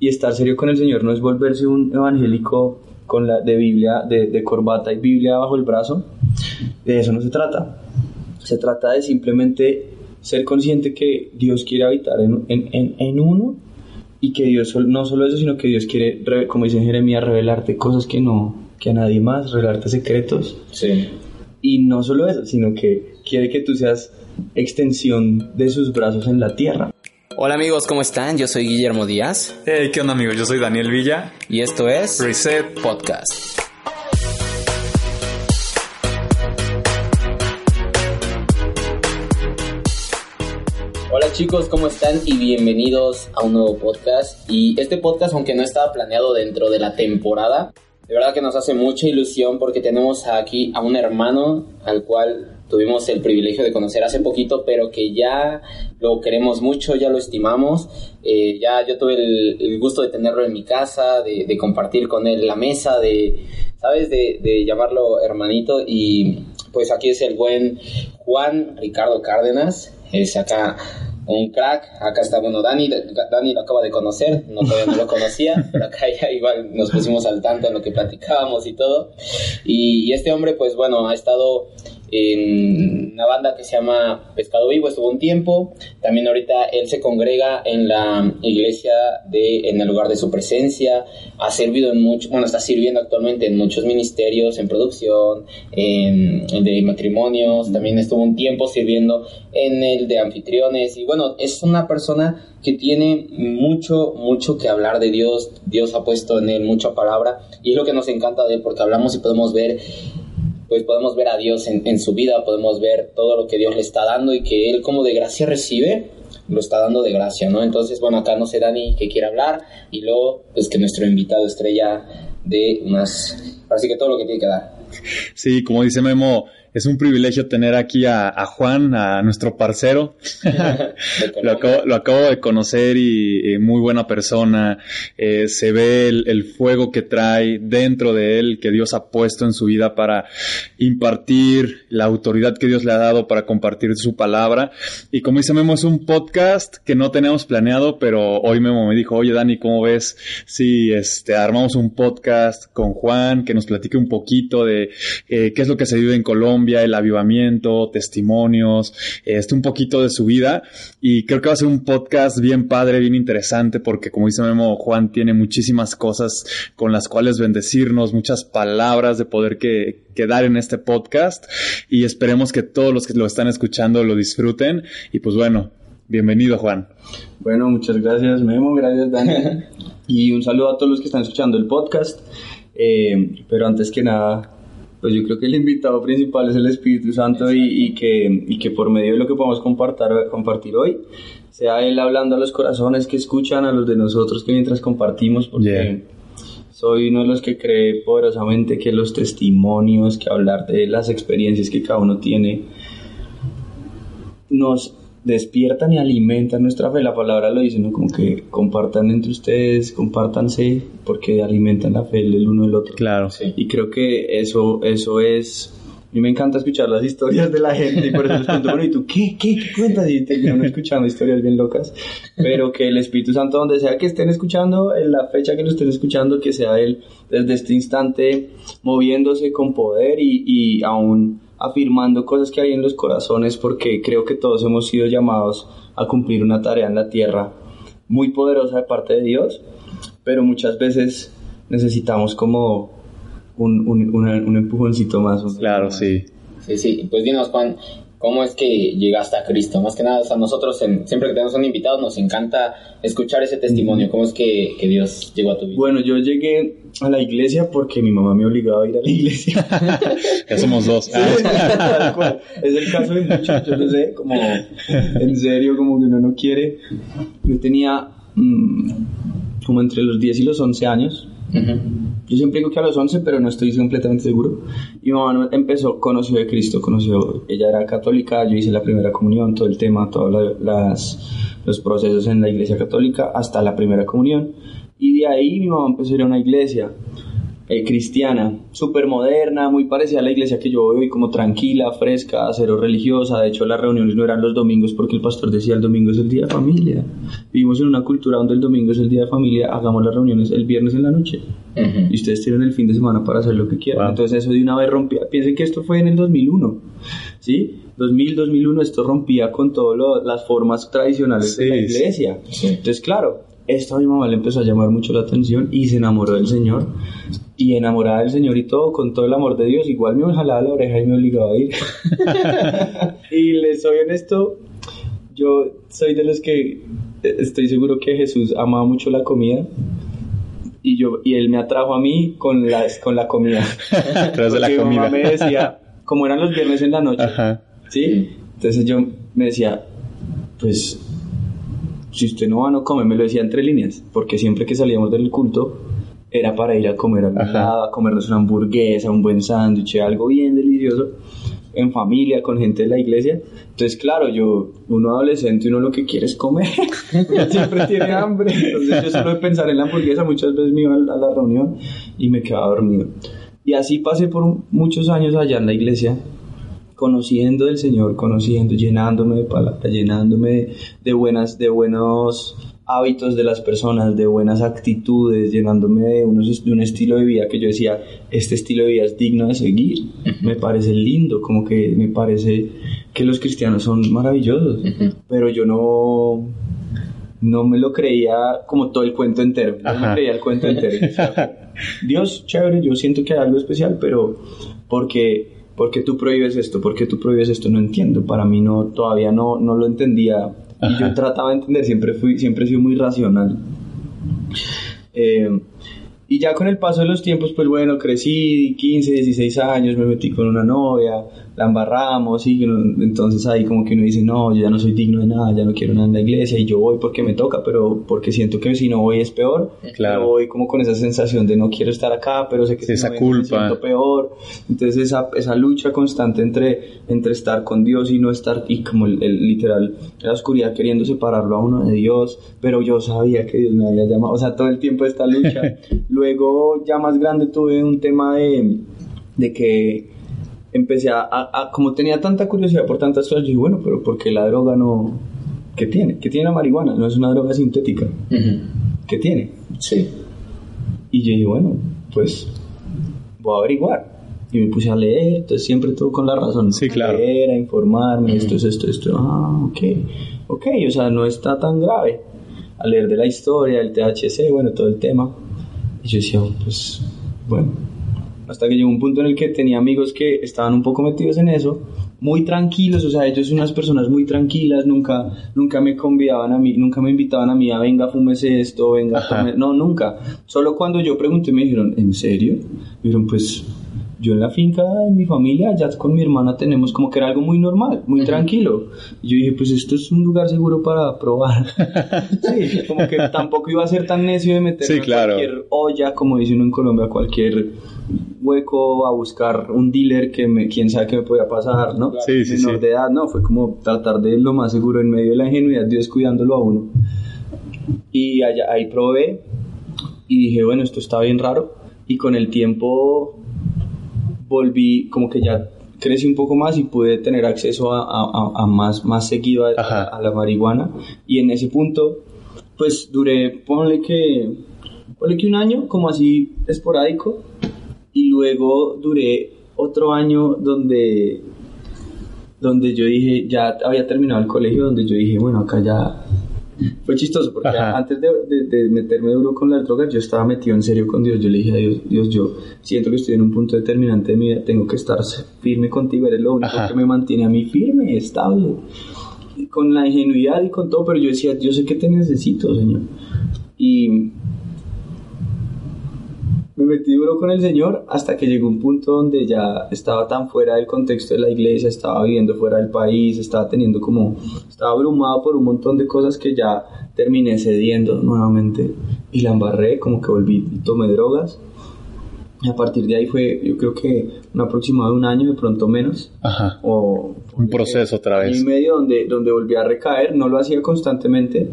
Y estar serio con el Señor no es volverse un evangélico con la de Biblia, de, corbata y Biblia bajo el brazo. De eso no se trata. Se trata de simplemente ser consciente que Dios quiere habitar en, en, en uno y que Dios, no solo eso, sino que Dios quiere, como dice Jeremías, revelarte cosas que no, que a nadie más, revelarte secretos. Sí. Y no solo eso, sino que quiere que tú seas extensión de sus brazos en la tierra. Hola amigos, ¿cómo están? Yo soy Guillermo Díaz. Hey, ¿qué onda amigos? Yo soy Daniel Villa. Y esto es Reset Podcast. Hola chicos, ¿cómo están? Y bienvenidos a un nuevo podcast. Y este podcast, aunque no estaba planeado dentro de la temporada, de verdad que nos hace mucha ilusión porque tenemos aquí a un hermano al cual tuvimos el privilegio de conocer hace poquito, pero que ya lo queremos mucho, ya lo estimamos. Eh, ya yo tuve el, gusto de tenerlo en mi casa, de, compartir con él la mesa, de, ¿sabes? De, de, llamarlo hermanito. Y pues aquí es el buen Juan Ricardo Cárdenas. Es acá un crack. Acá está, bueno, Dani, Dani lo acaba de conocer, no todavía no lo conocía, pero acá ya igual nos pusimos al tanto en lo que platicábamos y todo. Y, y este hombre, pues bueno, ha estado en una banda que se llama Pescado Vivo, estuvo un tiempo. También ahorita él se congrega en la iglesia de, en el lugar de su presencia. Ha servido en mucho, bueno, está sirviendo actualmente en muchos ministerios, en producción, en, de matrimonios. También estuvo un tiempo sirviendo en el de anfitriones. Y bueno, es una persona que tiene mucho, mucho que hablar de Dios. Dios ha puesto en él mucha palabra. Y es lo que nos encanta de él porque hablamos y podemos ver pues podemos ver a Dios en, su vida, podemos ver todo lo que Dios le está dando y que Él como de gracia recibe, lo está dando de gracia, ¿no? Entonces, bueno, acá no sé Dani que quiere hablar y luego, pues que nuestro invitado estrella de unas, así que todo lo que tiene que dar. Sí, como dice Memo, es un privilegio tener aquí a, Juan, a nuestro parcero. lo, acabo, de conocer y, muy buena persona. Eh, se ve el, fuego que trae dentro de él, que Dios ha puesto en su vida para impartir la autoridad que Dios le ha dado para compartir su palabra. Y como dice Memo, es un podcast que no tenemos planeado, pero hoy Memo me dijo, oye Dani, ¿cómo ves si este, armamos un podcast con Juan que nos platique un poquito de eh, qué es lo que se vive en Colombia? El avivamiento, testimonios, este, un poquito de su vida. Y creo que va a ser un podcast bien padre, bien interesante, porque como dice Memo, Juan tiene muchísimas cosas con las cuales bendecirnos, muchas palabras de poder que, dar en este podcast. Y esperemos que todos los que lo están escuchando lo disfruten. Y pues bueno, bienvenido Juan. Bueno, muchas gracias Memo, gracias Daniel. y un saludo a todos los que están escuchando el podcast. Eh, pero antes que nada, pues yo creo que el invitado principal es el Espíritu Santo y, que, y que por medio de lo que podemos compartir, compartir hoy, sea Él hablando a los corazones que escuchan, a los de nosotros que mientras compartimos, porque soy uno de los que cree poderosamente que los testimonios, que hablar de las experiencias que cada uno tiene, nos despiertan y alimentan nuestra fe. La palabra lo dice, ¿no? Como que compartan entre ustedes, compártanse, porque alimentan la fe el uno del otro. Claro. Sí. Y creo que eso, eso es... A mí me encanta escuchar las historias de la gente y por eso les cuento, bueno, ¿y tú qué, qué, qué cuentas? Y te uno escuchando historias bien locas, pero que el Espíritu Santo, donde sea que estén escuchando, en la fecha que lo estén escuchando, que sea Él desde este instante moviéndose con poder y, y aún afirmando cosas que hay en los corazones porque creo que todos hemos sido llamados a cumplir una tarea en la tierra muy poderosa de parte de Dios, pero muchas veces necesitamos como un, un, un empujoncito más. Claro, sí. Sí, sí. Pues dinos, Juan, ¿Cómo es que llegaste a Cristo? Más que nada, a nosotros siempre que tenemos un invitado nos encanta escuchar ese testimonio. ¿Cómo es que, Dios llegó a tu vida? Bueno, yo llegué a la iglesia porque mi mamá me obligaba a ir a la iglesia. ya somos dos. es el caso de muchos, yo no sé, como en serio, como que uno no quiere. Yo tenía mm, como entre los 10 y los 11 años. Yo siempre digo que a los 11, pero no estoy completamente seguro. Mi mamá empezó, conoció de Cristo, conoció, ella era católica, yo hice la primera comunión, todo el tema, todos los procesos en la iglesia católica, hasta la primera comunión. Y de ahí mi mamá empezó a ir a una iglesia. Eh, cristiana, súper moderna, muy parecida a la iglesia que yo voy, como tranquila, fresca, cero religiosa. De hecho, las reuniones no eran los domingos porque el pastor decía el domingo es el día de familia. Vivimos en una cultura donde el domingo es el día de familia, hagamos las reuniones el viernes en la noche. Y ustedes tienen el fin de semana para hacer lo que quieran. Entonces eso de una vez rompía. Piensen que esto fue en el 2001, ¿sí? 2000, 2001, esto rompía con todas las formas tradicionales de la iglesia. Entonces, claro, esto a mi mamá le empezó a llamar mucho la atención y se enamoró del Señor. Y enamorada del Señor y todo, con todo el amor de Dios, igual me jalaba la oreja y me obligaba a ir. y les soy honesto, yo soy de los que estoy seguro que Jesús amaba mucho la comida y yo y él me atrajo a mí con la, con la comida. Tras de la comida. Mi mamá me decía, como eran los viernes en la noche, ¿sí? Entonces yo me decía, pues si usted no va, no come, me lo decía entre líneas, porque siempre que salíamos del culto era para ir a comer a, a comernos una hamburguesa, un buen sándwich, algo bien delicioso, en familia, con gente de la iglesia. Entonces, claro, yo, uno adolescente, uno lo que quiere es comer, siempre tiene hambre, entonces yo solo de pensar en la hamburguesa, muchas veces me iba a la reunión y me quedaba dormido. Y así pasé por muchos años allá en la iglesia, conociendo del Señor, conociendo, llenándome de palabras, llenándome de, buenas, de buenos hábitos de las personas, de buenas actitudes, llenándome de, unos, de un estilo de vida que yo decía, este estilo de vida es digno de seguir, me parece lindo, como que me parece que los cristianos son maravillosos, pero yo no, no me lo creía como todo el cuento entero, no me creía el cuento entero. Dios, chévere, yo siento que hay algo especial, pero porque ¿por qué tú prohíbes esto? ¿Por qué tú prohíbes esto? No entiendo. Para mí no, todavía no, no lo entendía. Y yo trataba de entender, siempre, fui, siempre he sido muy racional. Eh, y ya con el paso de los tiempos, pues bueno, crecí, 15, 16 años, me metí con una novia, la embarramos y entonces ahí como que uno dice, no, yo ya no soy digno de nada, ya no quiero nada en la iglesia y yo voy porque me toca, pero porque siento que si no voy es peor. Claro. voy como con esa sensación de no quiero estar acá, pero sé que si esa culpa. me siento peor. Entonces esa, esa lucha constante entre, entre estar con Dios y no estar, y como el, literal, la oscuridad queriendo separarlo a uno de Dios, pero yo sabía que Dios me había llamado, o sea, todo el tiempo esta lucha. Luego ya más grande tuve un tema de, de que empecé a, como tenía tanta curiosidad por tantas cosas, yo dije, bueno, pero ¿por qué la droga no... ¿Qué tiene? ¿Qué tiene la marihuana? No es una droga sintética. ¿Qué tiene? Sí. Y yo dije, bueno, pues voy a averiguar. Y me puse a leer, entonces siempre todo con la razón. Sí, claro. A leer, a informarme, esto es esto, esto. Ah, ok. Ok, o sea, no está tan grave. A leer de la historia, el THC, bueno, todo el tema. Y yo decía, pues, bueno, hasta que llegó un punto en el que tenía amigos que estaban un poco metidos en eso, muy tranquilos, o sea, ellos son unas personas muy tranquilas, nunca, nunca me convidaban a mí, nunca me invitaban a mí a venga, fúmese esto, venga, no, nunca. Solo cuando yo pregunté me dijeron, ¿en serio? Me dijeron, pues yo en la finca de mi familia, ya con mi hermana tenemos como que era algo muy normal, muy tranquilo. Y yo dije, pues esto es un lugar seguro para probar. sí, como que tampoco iba a ser tan necio de meterme en cualquier olla, como dice uno en Colombia, cualquier hueco a buscar un dealer que me, quién sabe qué me podía pasar, ¿no? Sí, sí, Menor de edad, no, fue como tratar de lo más seguro en medio de la ingenuidad, Dios cuidándolo a uno. Y allá, ahí probé y dije, bueno, esto está bien raro. Y con el tiempo volví, como que ya crecí un poco más y pude tener acceso a, más, más seguido a, la marihuana. Y en ese punto, pues duré, ponle que, ponle que un año, como así esporádico, y luego duré otro año donde donde yo dije, ya había terminado el colegio, donde yo dije, bueno, acá ya fue chistoso porque antes de, meterme duro con las drogas, yo estaba metido en serio con Dios. Yo le dije a Dios, Dios, yo siento que estoy en un punto determinante de mi vida, tengo que estar firme contigo, eres lo único que me mantiene a mí firme, estable, con la ingenuidad y con todo, pero yo decía, yo sé que te necesito, Señor. Y me metí duro con el Señor hasta que llegó un punto donde ya estaba tan fuera del contexto de la iglesia, estaba viviendo fuera del país, estaba teniendo como, estaba abrumado por un montón de cosas que ya terminé cediendo nuevamente y la embarré, como que volví y tomé drogas. Y a partir de ahí fue, yo creo que un aproximado de un año, de pronto menos. Ajá. O, un proceso otra vez. Y medio donde, donde volví a recaer, no lo hacía constantemente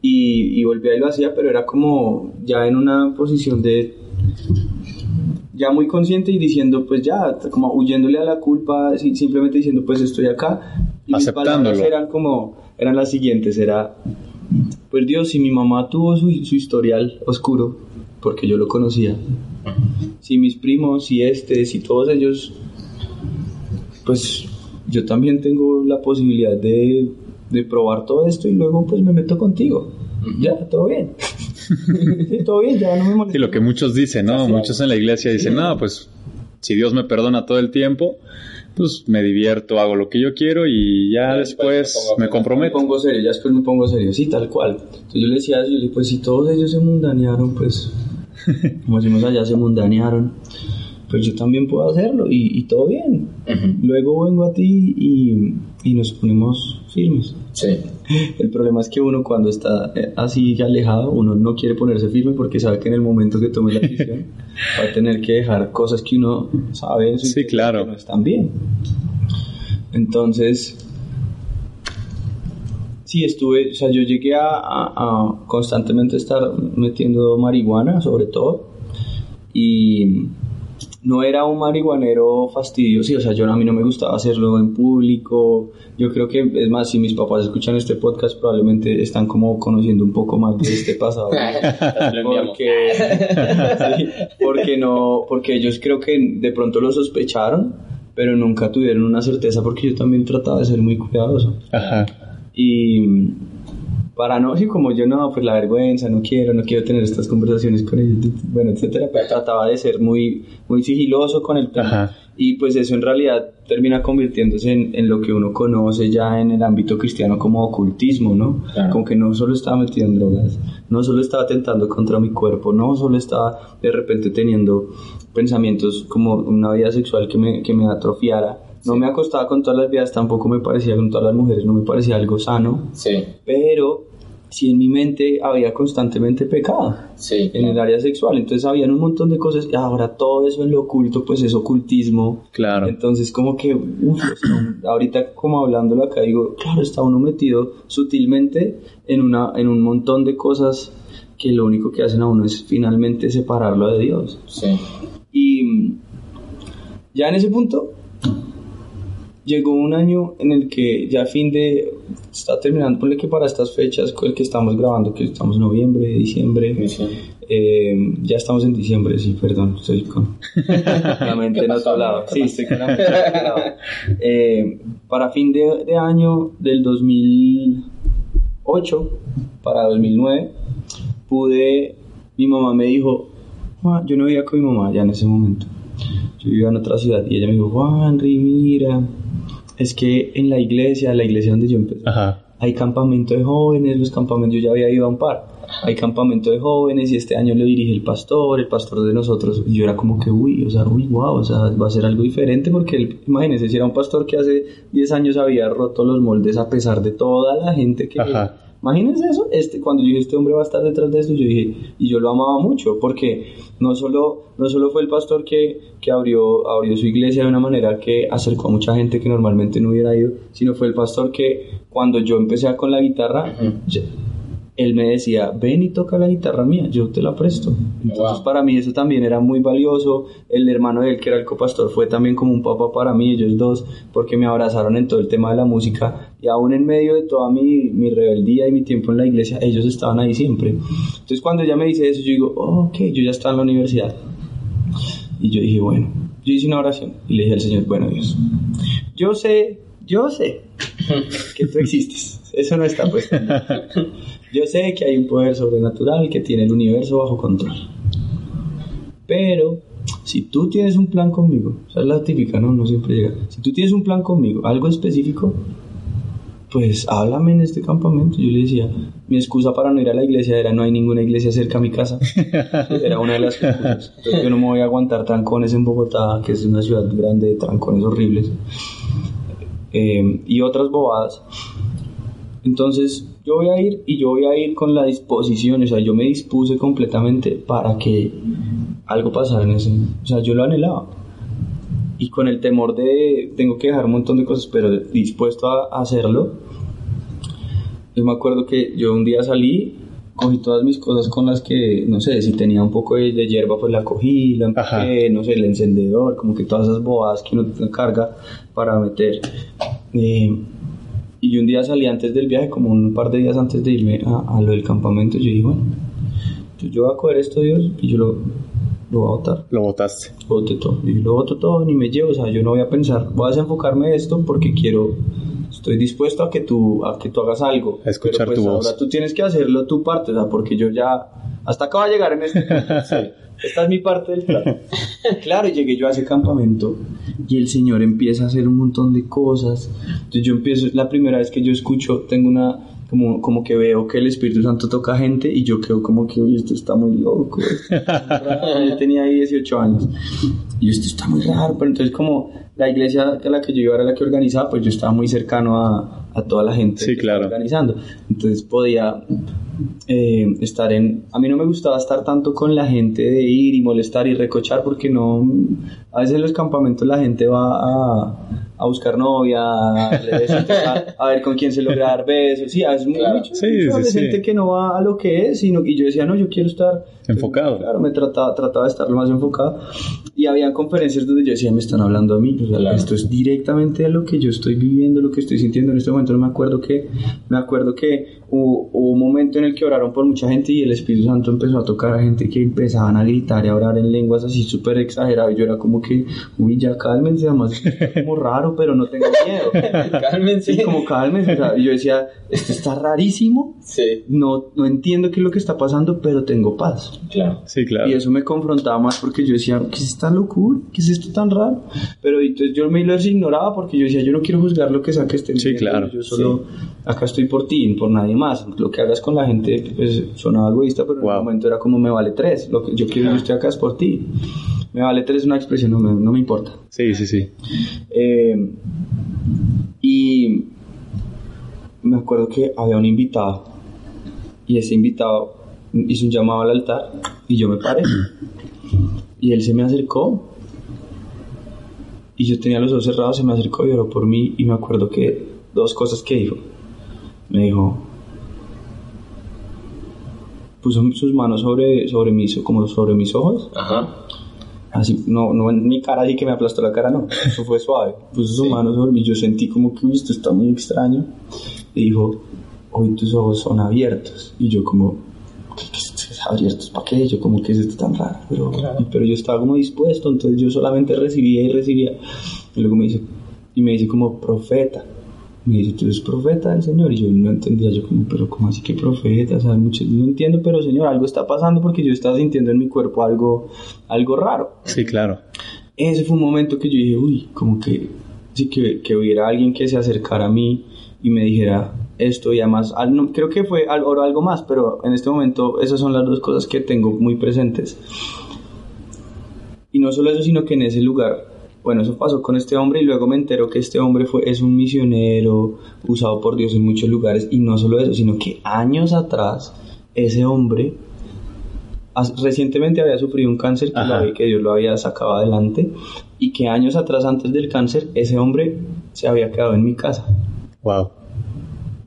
y, y volví a y lo hacía, pero era como ya en una posición de ya muy consciente y diciendo, pues ya, como huyéndole a la culpa, simplemente diciendo, pues estoy acá. Y Aceptándolo. Mis eran como, eran las siguientes, era, pues Dios, si mi mamá tuvo su, su historial oscuro, porque yo lo conocía, si mis primos, si este, si todos ellos, pues yo también tengo la posibilidad de, de probar todo esto y luego pues me meto contigo. Ya, todo bien. todo bien, ya no me molesta. Sí, lo que muchos dicen, ¿no? Muchos en la iglesia dicen, no, pues si Dios me perdona todo el tiempo, pues me divierto, hago lo que yo quiero y ya después, me, comprometo. Me pongo serio, ya después me pongo serio, sí, tal cual. Entonces yo le decía, yo le dije, pues si todos ellos se mundanearon, pues, como decimos allá, se mundanearon, pues yo también puedo hacerlo y, todo bien. Luego vengo a ti y, y nos ponemos firmes. Sí. El problema es que uno cuando está eh, así alejado, uno no quiere ponerse firme porque sabe que en el momento que tome la decisión va a tener que dejar cosas que uno sabe en su sí, claro. que no están bien. Entonces, sí, estuve, o sea, yo llegué a, a constantemente estar metiendo marihuana, sobre todo, y no era un marihuanero fastidioso, o sea, yo a mí no me gustaba hacerlo en público. Yo creo que, es más, si mis papás escuchan este podcast, probablemente están como conociendo un poco más de este pasado. porque, porque no, porque ellos creo que de pronto lo sospecharon, pero nunca tuvieron una certeza porque yo también trataba de ser muy cuidadoso. Ajá. Y para no, y como yo no, pues la vergüenza, no quiero, no quiero tener estas conversaciones con ellos, bueno, etcétera, pero trataba de ser muy, muy sigiloso con el tema. Y pues eso en realidad termina convirtiéndose en, en, lo que uno conoce ya en el ámbito cristiano como ocultismo, ¿no? Como que no solo estaba metido en drogas, no solo estaba tentando contra mi cuerpo, no solo estaba de repente teniendo pensamientos como una vida sexual que me, que me atrofiara, no me acostaba con todas las vidas, tampoco me parecía con todas las mujeres, no me parecía algo sano. Sí. Pero si en mi mente había constantemente pecado sí, en el área sexual. Entonces habían un montón de cosas y ahora todo eso en lo oculto pues es ocultismo. Claro. Entonces como que, uf, ahorita como hablándolo acá digo, claro, está uno metido sutilmente en, una, en un montón de cosas que lo único que hacen a uno es finalmente separarlo de Dios. Sí. Y ya en ese punto llegó un año en el que ya a fin de está terminando, ponle que para estas fechas con el que estamos grabando, que estamos en noviembre, diciembre, eh, ya estamos en diciembre, sí, perdón, estoy con la mente en otro lado. Sí, estoy con la mente en otro lado. Eh, para fin de, de, año del 2008, para 2009, pude, mi mamá me dijo, yo no vivía con mi mamá ya en ese momento, yo vivía en otra ciudad y ella me dijo, Juan, mira, es que en la iglesia, la iglesia donde yo empecé, hay campamento de jóvenes, los campamentos, yo ya había ido a un par, hay campamento de jóvenes y este año lo dirige el pastor, el pastor de nosotros, y yo era como que, uy, o sea, uy, wow, o sea, va a ser algo diferente porque, imagínense, si era un pastor que hace 10 años había roto los moldes a pesar de toda la gente que... Imagínense eso, este, cuando yo dije, este hombre va a estar detrás de esto, yo dije, y yo lo amaba mucho, porque no solo, no solo fue el pastor que, que abrió, abrió su iglesia de una manera que acercó a mucha gente que normalmente no hubiera ido, sino fue el pastor que cuando yo empecé con la guitarra, él me decía, ven y toca la guitarra mía, yo te la presto. Entonces para mí eso también era muy valioso. El hermano de él, que era el copastor, fue también como un papá para mí, ellos dos, porque me abrazaron en todo el tema de la música. Y aún en medio de toda mi, mi rebeldía y mi tiempo en la iglesia, ellos estaban ahí siempre. Entonces cuando ella me dice eso, yo digo, oh, ok, yo ya estaba en la universidad. Y yo dije, bueno, yo hice una oración y le dije al Señor, bueno Dios, yo sé, yo sé que tú existes. Eso no está puesto. Yo sé que hay un poder sobrenatural que tiene el universo bajo control. Pero si tú tienes un plan conmigo, esa es la típica, ¿no? No siempre llega. Si tú tienes un plan conmigo, algo específico, pues háblame en este campamento. Yo le decía, mi excusa para no ir a la iglesia era no hay ninguna iglesia cerca a mi casa. Era una de las excusas. Entonces yo no me voy a aguantar trancones en Bogotá, que es una ciudad grande de trancones horribles. Eh, y otras bobadas. Entonces yo voy a ir y yo voy a ir con la disposición, o sea, yo me dispuse completamente para que algo pasara en ese, o sea, yo lo anhelaba. Y con el temor de, tengo que dejar un montón de cosas, pero dispuesto a hacerlo. Yo me acuerdo que yo un día salí cogí todas mis cosas con las que, no sé, si tenía un poco de, de hierba, pues la cogí, la empujé, no sé, el encendedor, como que todas esas bobadas que uno carga para meter. Eh, y un día salí antes del viaje, como un par de días antes de irme a, a lo del campamento, yo dije, bueno, yo, yo voy a coger esto, Dios, y yo lo, lo voy a botar. Lo botaste. Lo boté todo. Y lo boto todo, ni me llevo, o sea, yo no voy a pensar, voy a desenfocarme de esto porque quiero, estoy dispuesto a que tú, a que tú hagas algo. A escuchar Pero, pues, tu voz. Ahora tú tienes que hacerlo tu parte, o sea, porque yo ya, hasta acá va a llegar en este Sí. Esta es mi parte del plan. Claro, y llegué yo a ese campamento y el Señor empieza a hacer un montón de cosas. Entonces yo empiezo, la primera vez que yo escucho, tengo una, como, como que veo que el Espíritu Santo toca gente y yo creo como que, uy, esto está muy loco. esto está muy raro". Yo tenía ahí 18 años. Y esto está muy raro, pero entonces como la iglesia a la que yo iba era la que organizaba, pues yo estaba muy cercano a, a toda la gente Sí, que estaba claro. organizando. Entonces podía eh, estar en... A mí no me gustaba estar tanto con la gente de ir y molestar y recochar porque no... A veces en los campamentos la gente va a, a buscar novia, a, a- a ver con quién se logra dar besos. Sí, es muy, Claro. mucho, Sí, mucho sí, adolescente sí. que no va a lo que es, sino y yo decía, no, yo quiero estar Enfocado. Claro, me trataba, trataba de estar lo más enfocado. Y había conferencias donde yo decía, me están hablando a mí. O sea, Claro. Esto es directamente lo que yo estoy viviendo, lo que estoy sintiendo en este momento. No me acuerdo que, me acuerdo que hubo, hubo un momento en el que oraron por mucha gente y el Espíritu Santo empezó a tocar a gente que empezaban a gritar y a orar en lenguas así súper exagerado. Y yo era como que, uy, ya cálmense, además es como raro, pero no tengo miedo. Cálmense. Sí, como cálmense. O sea, y yo decía, esto está rarísimo. Sí, No, no entiendo qué es lo que está pasando, pero tengo paz. Claro. Sí, claro. Y eso me confrontaba más porque yo decía, ¿qué es esta locura? ¿Qué es esto tan raro? Pero entonces yo me lo ignoraba porque yo decía, yo no quiero juzgar lo que sea que estén Sí, claro. Yo solo, acá estoy por ti, por nadie más. Lo que hagas con la gente, pues sonaba egoísta, pero en Wow. el momento era como me vale tres. Lo que yo quiero, yo estoy acá es por ti. Me vale tres es una expresión, no me, no me importa. Sí, sí, sí. Eh, y me acuerdo que había un invitado y ese invitado hizo un llamado al altar y yo me paré y él se me acercó y yo tenía los ojos cerrados, se me acercó y oró por mí y me acuerdo que dos cosas que dijo. Me dijo, puso sus manos sobre, sobre mis, como sobre mis ojos Ajá. Así, no, no en mi cara así que me aplastó la cara, no. Eso fue suave. Puso su mano sobre mí. Yo sentí como que "Uy, esto está muy extraño. Y dijo, hoy tus ojos son abiertos. Y yo como, ¿qué, qué es abiertos? ¿Para qué? Yo como que es esto tan raro. Pero, pero yo estaba como dispuesto. Entonces yo solamente recibía y recibía. Y luego me dice, y me dice como profeta. Me dice, tú eres profeta del Señor. Y yo no entendía, yo como, pero ¿cómo así que profeta? O sea, mucho, no entiendo, pero Señor, algo está pasando porque yo estaba sintiendo en mi cuerpo algo, algo raro Sí, claro. ese fue un momento que yo dije, uy, como que sí que, que hubiera alguien que se acercara a mí y me dijera esto y además, al- no, creo que fue algo, o algo más, pero en este momento esas son las dos cosas que tengo muy presentes. Y no solo eso, sino que en ese lugar, bueno, eso pasó con este hombre y luego me entero que este hombre fue, es un misionero usado por Dios en muchos lugares y no solo eso, sino que años atrás ese hombre recientemente había sufrido un cáncer que, había- que Dios lo había sacado adelante y que años atrás antes del cáncer ese hombre se había quedado en mi casa Wow.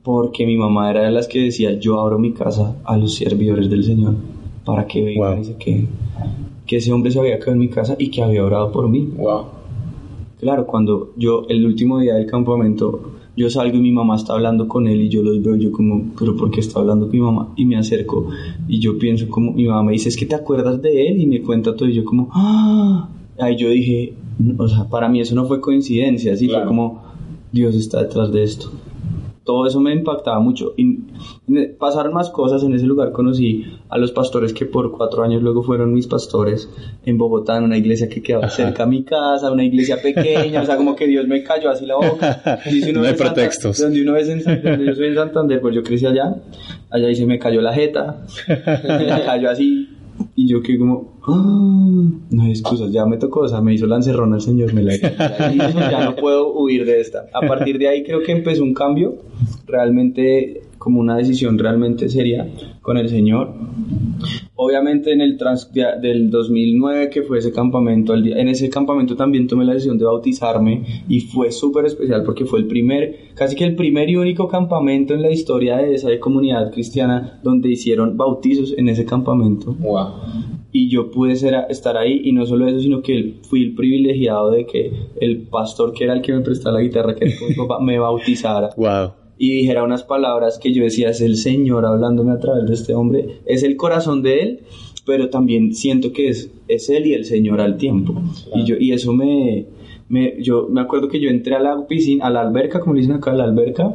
Porque mi mamá era de las que decía yo abro mi casa a los servidores del Señor para que vengan Wow. y se queden que ese hombre se había quedado en mi casa y que había orado por mí Wow. Claro, cuando yo, el último día del campamento, yo salgo y mi mamá está hablando con él y yo los veo, yo como, pero ¿por qué está hablando con mi mamá? Y me acerco y yo pienso como, mi mamá me dice, es que te acuerdas de él y me cuenta todo y yo como, ah, ahí yo dije, o sea, para mí eso no fue coincidencia, así Claro. fue como, Dios está detrás de esto. Todo eso me impactaba mucho. Y pasaron más cosas. En ese lugar conocí a los pastores que por cuatro años luego fueron mis pastores en Bogotá, en una iglesia que quedaba Ajá. cerca a mi casa, una iglesia pequeña. o sea, como que Dios me cayó así la boca. Dice uno No hay en Santa- pretextos. donde uno es en donde yo soy en Santander, pues yo crecí allá. Allá dice me cayó la jeta. me cayó así. Y yo que como, "Ah, no hay excusas, ya me tocó, o sea, me hizo la encerrona el Señor, me la hizo, ya no puedo huir de esta. A partir de ahí creo que empezó un cambio realmente como una decisión realmente seria con el Señor. Obviamente en el trans del 2009 que fue ese campamento, en ese campamento también tomé la decisión de bautizarme y fue súper especial porque fue el primer, casi que el primer y único campamento en la historia de esa comunidad cristiana donde hicieron bautizos en ese campamento. Wow. Y yo pude ser, estar ahí y no solo eso, sino que fui el privilegiado de que el pastor que era el que me prestaba la guitarra, que mi papá, me bautizara. Wow y dijera unas palabras que yo decía, es el Señor hablándome a través de este hombre, es el corazón de Él, pero también siento que es, es Él y el Señor al tiempo. Y, yo, y eso me, me, yo me acuerdo que yo entré a la piscina, a la alberca, como dicen acá, a la alberca,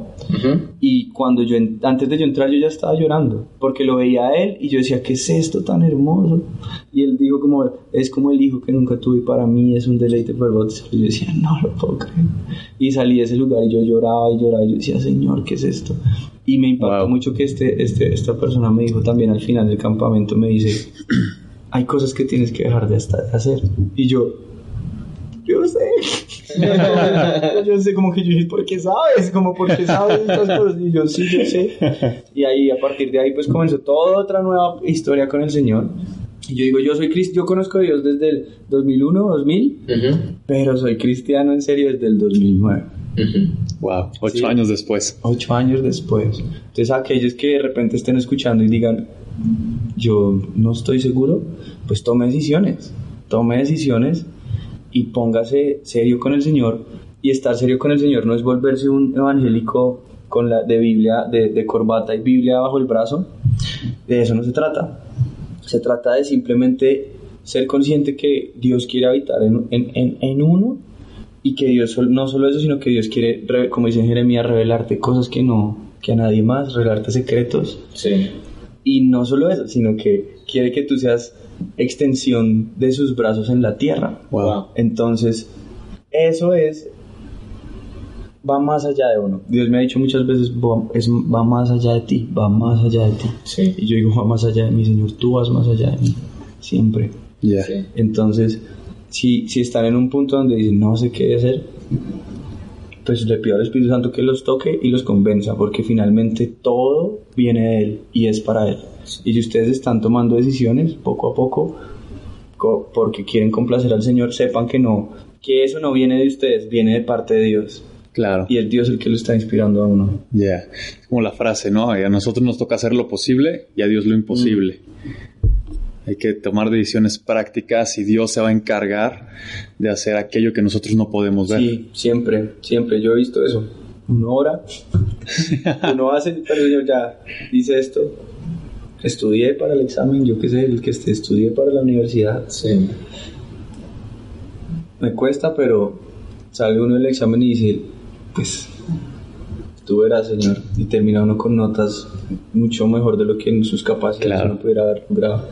y cuando yo, antes de yo entrar, yo ya estaba llorando, porque lo veía a él y yo decía, ¿qué es esto tan hermoso? Y él dijo como, es como el hijo que nunca tuve, para mí es un deleite bautizar. Y yo decía, no lo puedo creer. Y salí de ese lugar y yo lloraba y lloraba y yo decía, Señor, ¿qué es esto? Y me impactó mucho que este, este, esta persona me dijo también al final del campamento, me dice, hay cosas que tienes que dejar de hacer. Y yo, yo sé. yo sé como que yo dije, ¿por qué sabes? Como, ¿por qué sabes estas cosas? Y yo, sí, yo sé. Y ahí, a partir de ahí, pues comenzó toda otra nueva historia con el Señor. Y yo digo, yo soy cristiano, yo conozco a Dios desde el 2001, 2000, pero soy cristiano en serio desde el 2009. Wow, ocho años después. Ocho años después. Entonces, aquellos que de repente estén escuchando y digan, yo no estoy seguro, pues tome decisiones. Tome decisiones y póngase serio con el Señor. Y estar serio con el Señor no es volverse un evangélico con la de Biblia, de, corbata y Biblia bajo el brazo. De eso no se trata. Se trata de simplemente ser consciente que Dios quiere habitar en, en, en, uno y que Dios, no solo eso, sino que Dios quiere, como dice Jeremías, revelarte cosas que no, que a nadie más, revelarte secretos. Sí. Y no solo eso, sino que quiere que tú seas extensión de sus brazos en la tierra. Wow. Entonces, eso es va más allá de uno. Dios me ha dicho muchas veces, va, más allá de ti, va más allá de ti. Sí. Y yo digo, va más allá de mí, Señor, tú vas más allá de mí, siempre. Entonces, si, si están en un punto donde dicen, no sé qué hacer, pues le pido al Espíritu Santo que los toque y los convenza, porque finalmente todo viene de Él y es para Él. Y si ustedes están tomando decisiones poco a poco porque quieren complacer al Señor, sepan que no, que eso no viene de ustedes, viene de parte de Dios. Claro. Y el Dios es el que lo está inspirando a uno. Ya. Es como la frase, ¿no? A nosotros nos toca hacer lo posible y a Dios lo imposible. Hay que tomar decisiones prácticas y Dios se va a encargar de hacer aquello que nosotros no podemos ver. Sí, siempre, siempre. Yo he visto eso. Uno ora, uno hace, pero Dios ya dice esto, estudié para el examen, yo qué sé, el que estudié para la universidad. Sí. Me cuesta, pero sale uno del examen y dice, pues tú verás, señor, y termina uno con notas mucho mejor de lo que en sus capacidades uno pudiera haber logrado.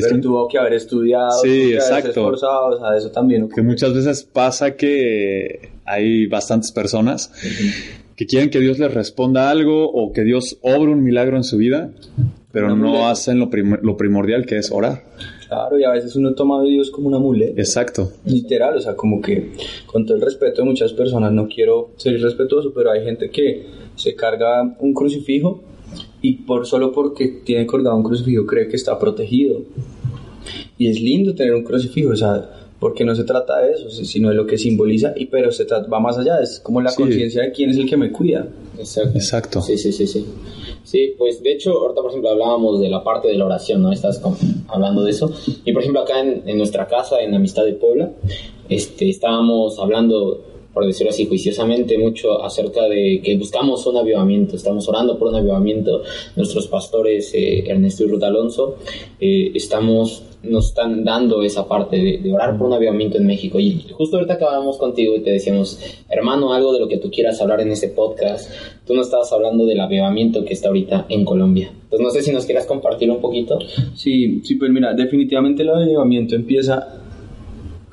Pero tuvo que haber estudiado, sí, exacto. esforzado, o sea, eso también. Que muchas veces pasa que hay bastantes personas que quieren que Dios les responda algo o que Dios obre un milagro en su vida, pero no hacen lo, lo primordial que es orar. Claro, y a veces uno toma a Dios como una muleta. Exacto. Literal, o sea, como que con todo el respeto de muchas personas, no quiero ser irrespetuoso, pero hay gente que se carga un crucifijo y por solo porque tiene colgado un crucifijo cree que está protegido. Y es lindo tener un crucifijo, o sea, porque no se trata de eso, sino de lo que simboliza, y pero se trata, va más allá, es como la conciencia de quién es el que me cuida. Exacto. Exacto. Sí, sí, sí, sí. Sí, pues de hecho, ahorita por ejemplo hablábamos de la parte de la oración, ¿no? Estás hablando de eso. Y por ejemplo acá en, en nuestra casa, en Amistad de Puebla, este, estábamos hablando por decirlo así, juiciosamente mucho acerca de que buscamos un avivamiento, estamos orando por un avivamiento. Nuestros pastores, eh, Ernesto y Ruth Alonso, eh, estamos, nos están dando esa parte de, orar por un avivamiento en México. Y justo ahorita acabamos contigo y te decíamos, hermano, algo de lo que tú quieras hablar en este podcast. Tú nos estabas hablando del avivamiento que está ahorita en Colombia. Entonces, no sé si nos quieras compartir un poquito. Sí, sí, pues mira, definitivamente el avivamiento empieza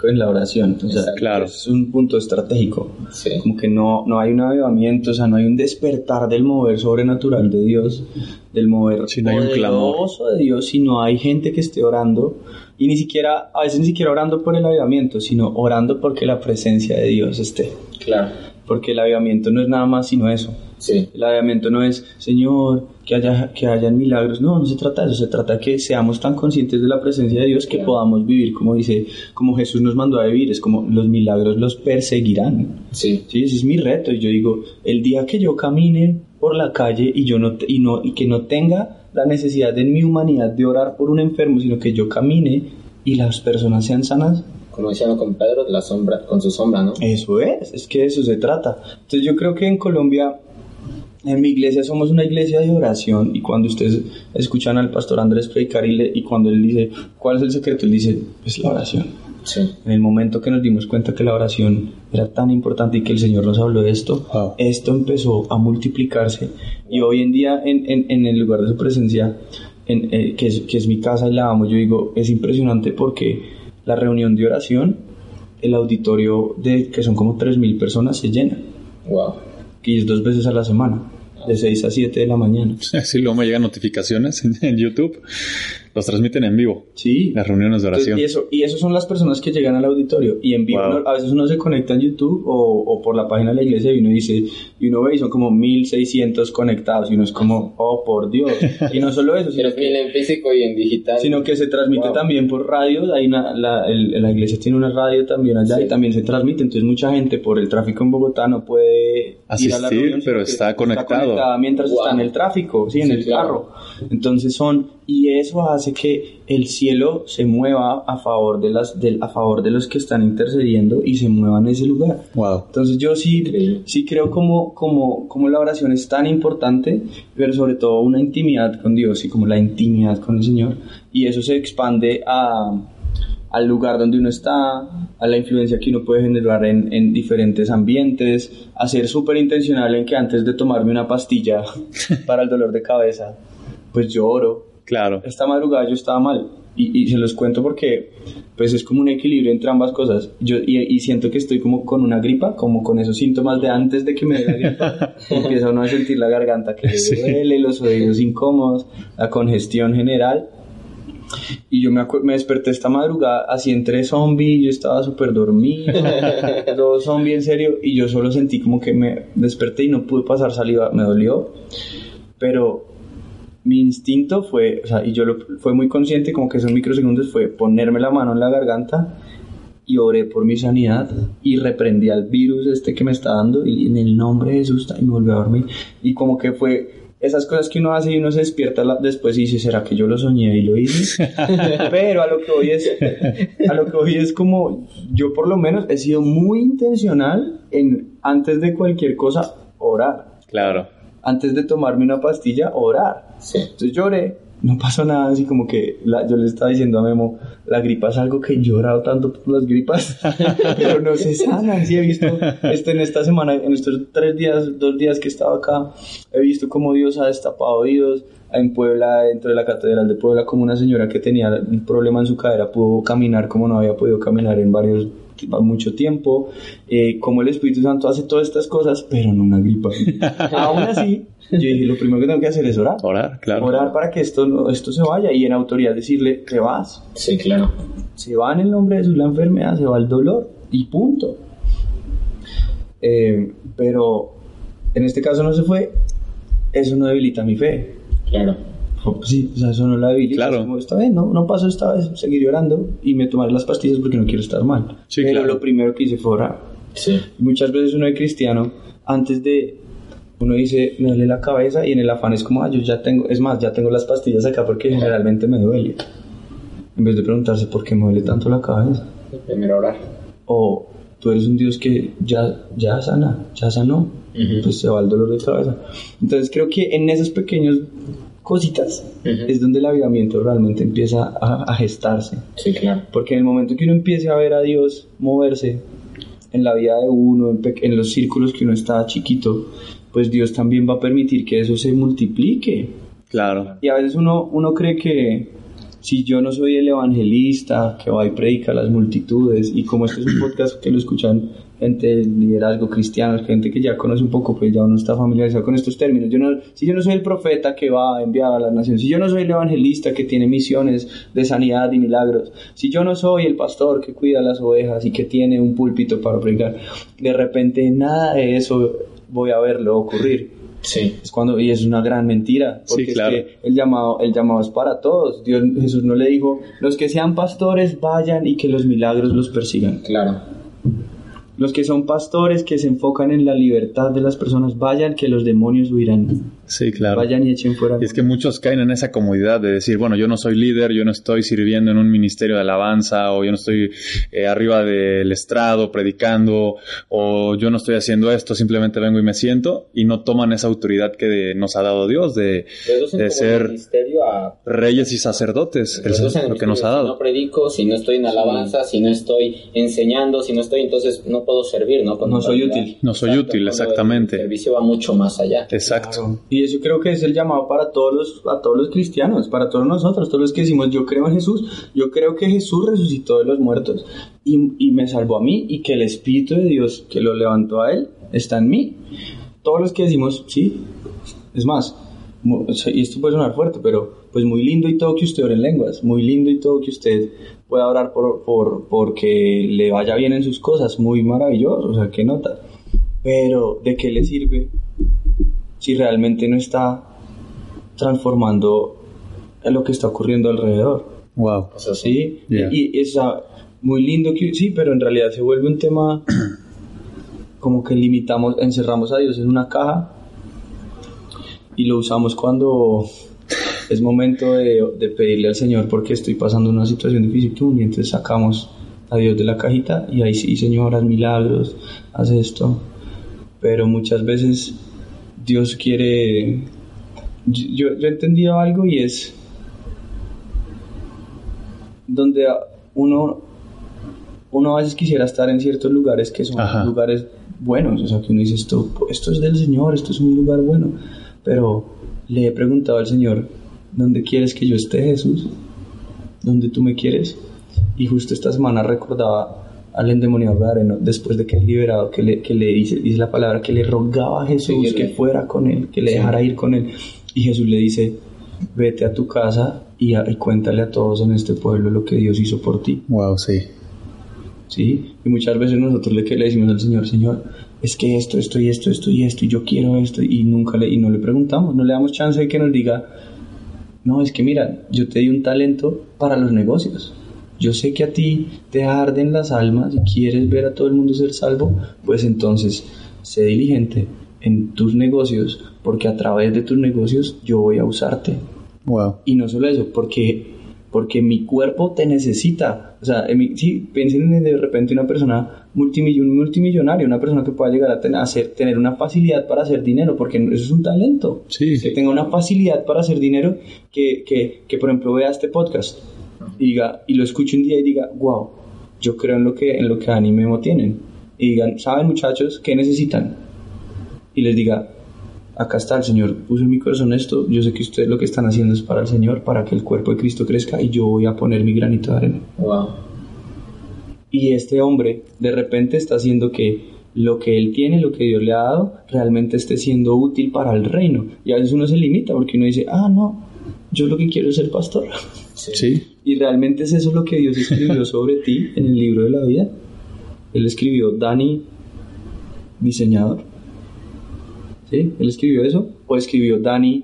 en la oración. O sea, claro. Es un punto estratégico. Como que no, no hay un avivamiento, o sea, no hay un despertar del mover sobrenatural de Dios, del mover si no hay un clamor. de Dios, si no hay gente que esté orando. Y ni siquiera, a veces ni siquiera orando por el avivamiento, sino orando porque la presencia de Dios esté. Claro. Porque el avivamiento no es nada más sino eso. Sí. El avivamiento no es, Señor, que haya que hayan milagros. No, no se trata de eso. Se trata de que seamos tan conscientes de la presencia de Dios que podamos vivir como dice, como Jesús nos mandó a vivir. Es como los milagros los perseguirán. Sí. Sí, ese es mi reto. Y yo digo, el día que yo camine por la calle y yo no, y no, y que no tenga la necesidad en mi humanidad de orar por un enfermo, sino que yo camine y las personas sean sanas, Como decíamos con Pedro, la sombra, con su sombra, ¿no? eso es, es que de eso se trata. Entonces yo creo que en Colombia, en mi iglesia somos una iglesia de oración y cuando ustedes escuchan al pastor Andrés predicar y, le- y cuando él dice, ¿cuál es el secreto? Él dice, es la oración. Sí. En el momento que nos dimos cuenta que la oración era tan importante y que el Señor nos habló de esto, Wow. esto empezó a multiplicarse y hoy en día en, en- en el lugar de su presencia, en, eh, que, es, que es mi casa y la amo, yo digo, es impresionante porque la reunión de oración, el auditorio de que son como 3.000 personas se llena, Wow. que es dos veces a la semana, de 6 a 7 de la mañana. Sí, luego me llegan notificaciones en, en YouTube. Los transmiten en vivo. Sí. Las reuniones de oración. Y eso, y eso son las personas que llegan al auditorio y en vivo. Wow. uno- a veces uno se conecta en YouTube o, o por la página de la iglesia y uno dice, y uno ve y son como 1600 conectados y uno es como, oh por Dios. Y no solo eso, Pero sino que que, en físico y en digital. sino que se transmite Wow. también por radio. Hay una, la, el- la iglesia tiene una radio también allá Sí. y también se transmite. Entonces mucha gente por el tráfico en Bogotá no puede ir a la Asistir, reunión, pero está conectado. conectada mientras Wow. está en el tráfico, sí, en Sí, el claro. carro. Entonces son, y eso hace que el cielo se mueva a favor de las, del, a favor de los que están intercediendo y se mueva en ese lugar. Wow. Entonces yo sí, sí creo como, como, como la oración es tan importante, pero sobre todo una intimidad con Dios y como la intimidad con el Señor. Y eso se expande a, al lugar donde uno está, a la influencia que uno puede generar en, en diferentes ambientes, a ser súper intencional en que antes de tomarme una pastilla para el dolor de cabeza, pues yo oro. Claro. Esta madrugada yo estaba mal y, y se los cuento porque pues es como un equilibrio entre ambas cosas. Yo, y, y siento que estoy como con una gripa, como con esos síntomas de antes de que me dé la gripa. Empieza uno a sentir la garganta que Sí. duele, los oídos incómodos, la congestión general. Y yo me, desperté esta madrugada así entre zombie, yo estaba súper dormido, todo zombie en serio, y yo solo sentí como que me desperté y no pude pasar saliva, me dolió, pero mi instinto fue, o sea, y yo lo, fue muy consciente, como que esos microsegundos fue ponerme la mano en la garganta y oré por mi sanidad y reprendí al virus este que me está dando y en el nombre de Jesús y me volví a dormir y como que fue esas cosas que uno hace y uno se despierta después y dice, ¿será que yo lo soñé y lo hice? Pero a lo que voy es, a lo que voy es como, yo por lo menos he sido muy intencional en, antes de cualquier cosa, orar. Claro. Antes de tomarme una pastilla, orar. Sí. Entonces lloré, no pasó nada, así como que la- yo le estaba diciendo a Memo, la gripa es algo que he llorado tanto por las gripas, pero no se sanan. Sí, he visto esto en esta semana, en estos tres días, dos días que he estado acá, he visto cómo Dios ha destapado oídos. En Puebla, dentro de la catedral de Puebla, como una señora que tenía un problema en su cadera pudo caminar como no había podido caminar en varios mucho tiempo, eh, como el Espíritu Santo hace todas estas cosas, pero no una gripa. Aún así, yo dije, lo primero que tengo que hacer es orar. Orar, claro. Orar para que esto, no- esto se vaya y en autoridad decirle, te vas. Sí, claro. Se va en el nombre de Jesús la enfermedad, se va el dolor y punto. Eh, pero en este caso no se fue, eso no debilita mi fe. Claro. Sí, o sea, eso no la debilita. Claro. Como, esta vez no, no pasó esta vez, seguiré orando y me tomaré las pastillas porque no quiero estar mal. Sí, pero claro. lo primero que hice fue orar. Sí. Muchas veces uno es cristiano, antes de, uno dice, me duele la cabeza y en el afán es como, ah, yo ya tengo, es más, ya tengo las pastillas acá porque generalmente me duele. En vez de preguntarse por qué me duele tanto la cabeza. Primero orar. O tú eres un Dios que ya, ya sana, ya sanó, Ujú. pues se va el dolor de cabeza. Entonces creo que en esas pequeñas cositas es donde el avivamiento realmente empieza a, a gestarse. Sí, claro. Porque en el momento que uno empiece a ver a Dios moverse en la vida de uno, en, en los círculos que uno está chiquito, pues Dios también va a permitir que eso se multiplique. Claro. Y a veces uno, uno cree que si yo no soy el evangelista que va y predica a las multitudes, y como este es un podcast que lo escuchan gente de liderazgo cristiano, gente que ya conoce un poco, pues ya uno está familiarizado con estos términos. Yo no, si yo no soy el profeta que va a enviar a las naciones, si yo no soy el evangelista que tiene misiones de sanidad y milagros, si yo no soy el pastor que cuida las ovejas y que tiene un púlpito para predicar, de repente nada de eso voy a verlo ocurrir. Sí. Es cuando, y es una gran mentira, porque Sí, claro. es que el llamado, el llamado es para todos. Dios, Jesús no le dijo, los que sean pastores vayan y que los milagros los persigan. Claro. Los que son pastores que se enfocan en la libertad de las personas, vayan que los demonios huirán. Sí, claro. Vayan y echen fuera. Y es que muchos caen en esa comodidad de decir, bueno, yo no soy líder, yo no estoy sirviendo en un ministerio de alabanza, o yo no estoy eh, arriba del estrado predicando, o yo no estoy haciendo esto, simplemente vengo y me siento, y no toman esa autoridad que de- nos ha dado Dios de, ser el ministerio a reyes y sacerdotes, el- lo que nos ha ministerio. Si no dado. predico, si no estoy en alabanza, si no estoy enseñando, si no estoy, entonces no puedo servir, ¿no? No soy realidad- útil. No soy Exacto, útil, exactamente. El servicio va mucho más allá. Exacto. Y eso creo que es el llamado para todos los, a todos los cristianos, para todos nosotros, todos los que decimos yo creo en Jesús, yo creo que Jesús resucitó de los muertos y, y me salvó a mí y que el Espíritu de Dios que lo levantó a él está en mí. Todos los que decimos, sí, es más, y esto puede sonar fuerte, pero pues muy lindo y todo que usted ore en lenguas, muy lindo y todo que usted pueda orar por, por, porque le vaya bien en sus cosas, muy maravilloso, o sea, qué nota. Pero, ¿de qué le sirve si realmente no está transformando en lo que está ocurriendo alrededor. Wow. O sea, sí. Yeah. Y, y es muy lindo que sí, pero en realidad se vuelve un tema como que limitamos, encerramos a Dios en una caja y lo usamos cuando es momento de, de pedirle al Señor porque estoy pasando una situación difícil tum, y entonces sacamos a Dios de la cajita y ahí sí, Señor, haz milagros, haz esto. Pero muchas veces Dios quiere... Yo, yo he entendido algo y es donde uno, uno a veces quisiera estar en ciertos lugares que son Ajá. lugares buenos, o sea, que uno dice esto, esto es del Señor, esto es un lugar bueno, pero le he preguntado al Señor, ¿dónde quieres que yo esté, Jesús? ¿Dónde tú me quieres? Y justo esta semana recordaba al endemoniado Gadareno, después de que es liberado, que le, que le dice, dice la palabra, que le rogaba a Jesús que fuera con él, que le Sí. dejara ir con él. Y Jesús le dice, vete a tu casa y, a- y cuéntale a todos en este pueblo lo que Dios hizo por ti. Wow, sí. ¿Sí? Y muchas veces nosotros le, que le decimos al Señor, Señor, es que esto, esto y esto, esto y esto, y yo quiero esto, y nunca le, y no le preguntamos, no le damos chance de que nos diga, no, es que mira, yo te di un talento para los negocios. Yo sé que a ti te arden las almas y quieres ver a todo el mundo ser salvo, pues entonces sé diligente en tus negocios, porque a través de tus negocios yo voy a usarte. Wow. Y no solo eso, porque, porque mi cuerpo te necesita. O sea, en mi- sí, piensen en de repente una persona multimillonaria, una persona que pueda llegar a tener, a hacer- tener una facilidad para hacer dinero, porque eso es un talento. Sí. Que tenga una facilidad para hacer dinero, que, que, que por ejemplo vea este podcast y, diga, y lo escuche un día y diga, wow, yo creo en lo que, en lo que Dani y Memo tienen. Y digan, ¿saben muchachos qué necesitan? Y les diga, acá está el Señor, puso en mi corazón esto, yo sé que ustedes lo que están haciendo es para el Señor, para que el cuerpo de Cristo crezca y yo voy a poner mi granito de arena. Wow. Y este hombre de repente está haciendo que lo que él tiene, lo que Dios le ha dado, realmente esté siendo útil para el reino. Y a veces uno se limita porque uno dice, ah, no, yo lo que quiero es ser pastor. Sí. Y realmente es eso lo que Dios escribió sobre ti en el libro de la vida. Él escribió Dani, diseñador. ¿Sí? Él escribió eso. O escribió Dani,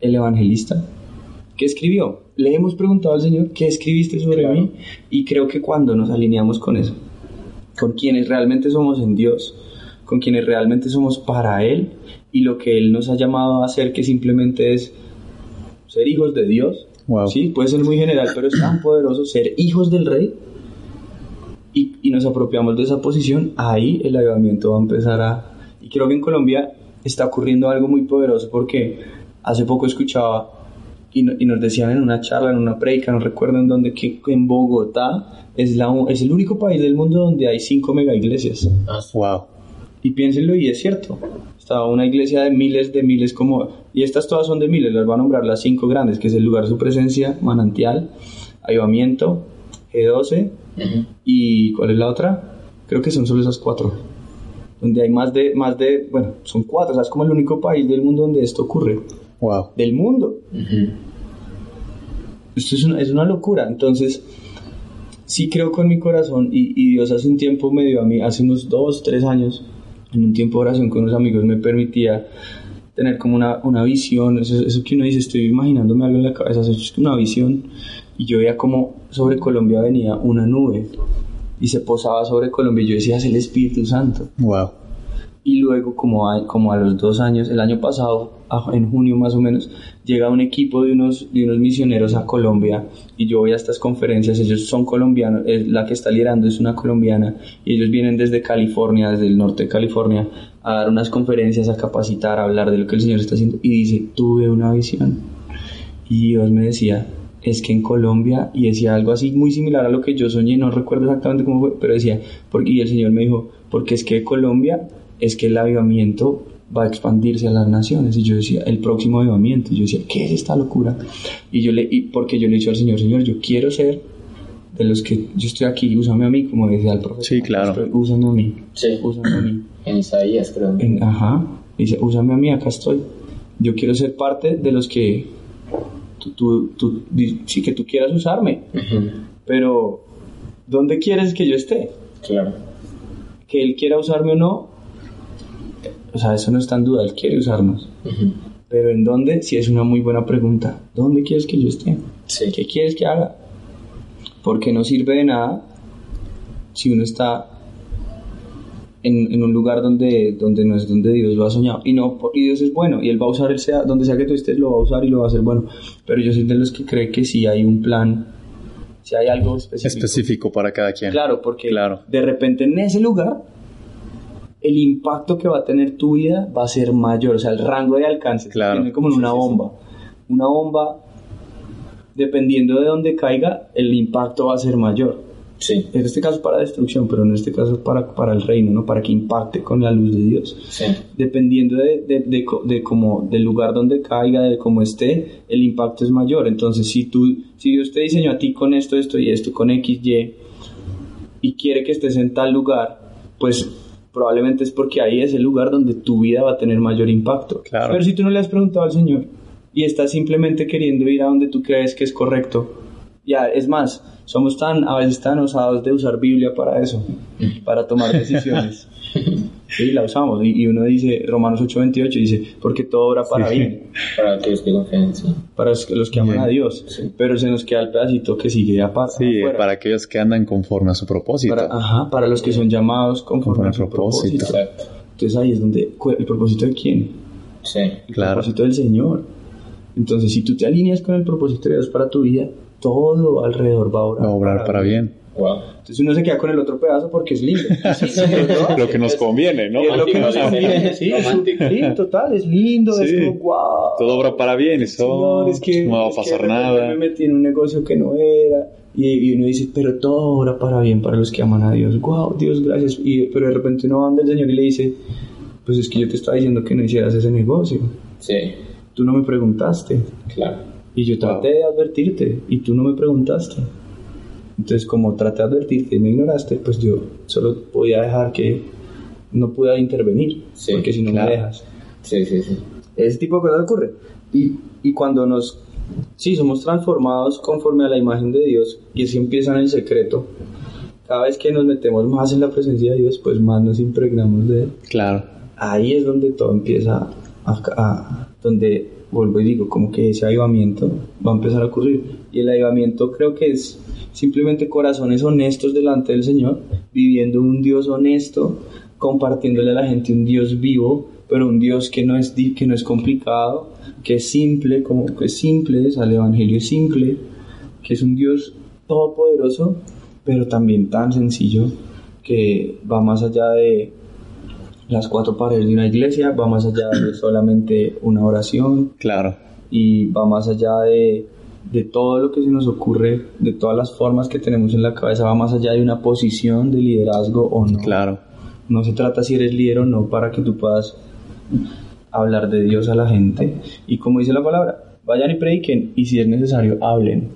el evangelista. ¿Qué escribió? Le hemos preguntado al Señor, ¿qué escribiste sobre Claro. mí? Y creo que cuando nos alineamos con eso, con quienes realmente somos en Dios, con quienes realmente somos para Él y lo que Él nos ha llamado a hacer, que simplemente es ser hijos de Dios. Wow. Sí, puede ser muy general, pero es tan poderoso ser hijos del Rey y, y nos apropiamos de esa posición. Ahí el avivamiento va a empezar a. Y creo que en Colombia está ocurriendo algo muy poderoso porque hace poco escuchaba y, no- y nos decían en una charla, en una predica, no recuerdo en dónde, que en Bogotá es, la, es el único país del mundo donde hay cinco mega iglesias. Wow. Y piénsenlo, y es cierto. Está una iglesia de miles de miles como... Y estas todas son de miles, las voy a nombrar las cinco grandes, que es el lugar de su presencia, manantial, avivamiento, G12, Ujú. y ¿cuál es la otra? Creo que son solo esas cuatro. Donde hay más de, más de, bueno, son cuatro, o sea, es como el único país del mundo donde esto ocurre. Wow. Del mundo. Esto es una, es una locura. Entonces, sí creo con mi corazón y, y Dios hace un tiempo me dio a mí, hace unos dos, tres años, en un tiempo de oración con unos amigos me permitía tener como una, una visión, eso, eso que uno dice, estoy imaginándome algo en la cabeza, eso es una visión, y yo veía como sobre Colombia venía una nube, y se posaba sobre Colombia, y yo decía, es el Espíritu Santo. Wow. Y luego, como a, como a los dos años, el año pasado, en junio más o menos, llega un equipo de unos, de unos misioneros a Colombia y yo voy a estas conferencias, ellos son colombianos, la que está liderando es una colombiana y ellos vienen desde California, desde el norte de California, a dar unas conferencias, a capacitar, a hablar de lo que el Señor está haciendo. Y dice, tuve una visión y Dios me decía, es que en Colombia, y decía algo así muy similar a lo que yo soñé, no recuerdo exactamente cómo fue, pero decía, porque, y el Señor me dijo, porque es que Colombia, es que el avivamiento va a expandirse a las naciones, y yo decía, el próximo avivamiento, y yo decía, ¿qué es esta locura? Y yo le, y porque yo le he dicho al Señor, Señor, yo quiero ser de los que yo estoy aquí, úsame a mí, como decía el profeta. Sí, claro. Úsame a mí, Sí. úsame a mí. En Isaías, creo. En- ajá, dice, úsame a mí, acá estoy. Yo quiero ser parte de los que tú, tú, sí que tú quieras usarme, pero ¿dónde quieres que yo esté? Claro. Que él quiera usarme o no, o sea, eso no está en duda, él quiere usarnos. Pero ¿en dónde? Sí, es una muy buena pregunta. ¿Dónde quieres que yo esté? Sí. ¿Qué quieres que haga? Porque no sirve de nada si uno está en, en un lugar donde, donde no es donde Dios lo ha soñado. Y no, y Dios es bueno, y Él va a usar, él sea, donde sea que tú estés, lo va a usar y lo va a hacer bueno. Pero yo soy de los que cree que si hay un plan, si hay algo específico. Específico para cada quien. Claro, porque Claro. de repente en ese lugar el impacto que va a tener tu vida va a ser mayor, o sea, el rango de alcance Claro. tiene como en una bomba. Una bomba, dependiendo de dónde caiga, el impacto va a ser mayor. Sí. En este caso para destrucción, pero en este caso para, para el reino, ¿no? Para que impacte con la luz de Dios. Sí. Dependiendo de, de, de co- de cómo, del lugar donde caiga, de cómo esté, el impacto es mayor. Entonces, si tú, si Dios te diseñó a ti con esto, esto y esto, con X, Y, y quiere que estés en tal lugar, pues probablemente es porque ahí es el lugar donde tu vida va a tener mayor impacto. Claro. Pero si tú no le has preguntado al Señor y estás simplemente queriendo ir a donde tú crees que es correcto, ya, es más, somos tan, a veces tan osados de usar Biblia para eso, para tomar decisiones. Sí, la usamos. Y, y uno dice, Romanos 8:28 dice, porque todo obra para Sí. bien, Para aquellos que confían en sí. para los que, aman Bien. a Dios. Pero se nos queda el pedacito que sigue aparte. Sí, afuera. para aquellos que andan conforme a su propósito. Para- ajá, para los que son llamados conforme Conforme a su propósito. propósito. Exacto. Entonces ahí es donde, ¿el propósito de quién? Sí. El Claro. propósito del Señor. Entonces, si tú te alineas con el propósito de Dios para tu vida, todo alrededor va a obrar, Va a obrar para bien. Wow. Entonces uno se queda con el otro pedazo porque es lindo. Sí, sí, ¿no? Lo que nos conviene, ¿no? Es lo que nos conviene, sí, es- total, es lindo, Sí. es como, wow. Todo obra para bien. Eso Señor, es que, no va a es que pasar de repente nada. Me metí en un negocio que no era. Y, y uno dice, pero todo obra para bien para los que aman a Dios. Wow, Dios, gracias. Y, pero de repente uno va donde el Señor y le dice, pues es que yo te estaba diciendo que no hicieras ese negocio. Sí. Tú no me preguntaste. Claro. Y yo traté de advertirte y tú no me preguntaste. Entonces, como traté de advertirte y me ignoraste, pues yo solo podía dejar que no pueda intervenir. Sí, porque si no claro. me dejas. Sí, sí, sí. Ese tipo de cosas ocurre. Y, y cuando nos, sí, somos transformados conforme a la imagen de Dios, y así empieza en el secreto, cada vez que nos metemos más en la presencia de Dios, pues más nos impregnamos de Él. Claro. Ahí es donde todo empieza a, a- donde vuelvo y digo, como que ese avivamiento va a empezar a ocurrir. Y el avivamiento creo que es simplemente corazones honestos delante del Señor, viviendo un Dios honesto, compartiéndole a la gente un Dios vivo, pero un Dios que no es, que no es complicado, que es simple, como que es simple, o sea, el Evangelio es simple, que es un Dios todopoderoso, pero también tan sencillo que va más allá de las cuatro paredes de una iglesia, va más allá de solamente una oración Claro. y va más allá de, de todo lo que se nos ocurre, de todas las formas que tenemos en la cabeza, va más allá de una posición de liderazgo o no. Claro. No se trata si eres líder o no para que tú puedas hablar de Dios a la gente. Y como dice la palabra, vayan y prediquen y si es necesario, hablen.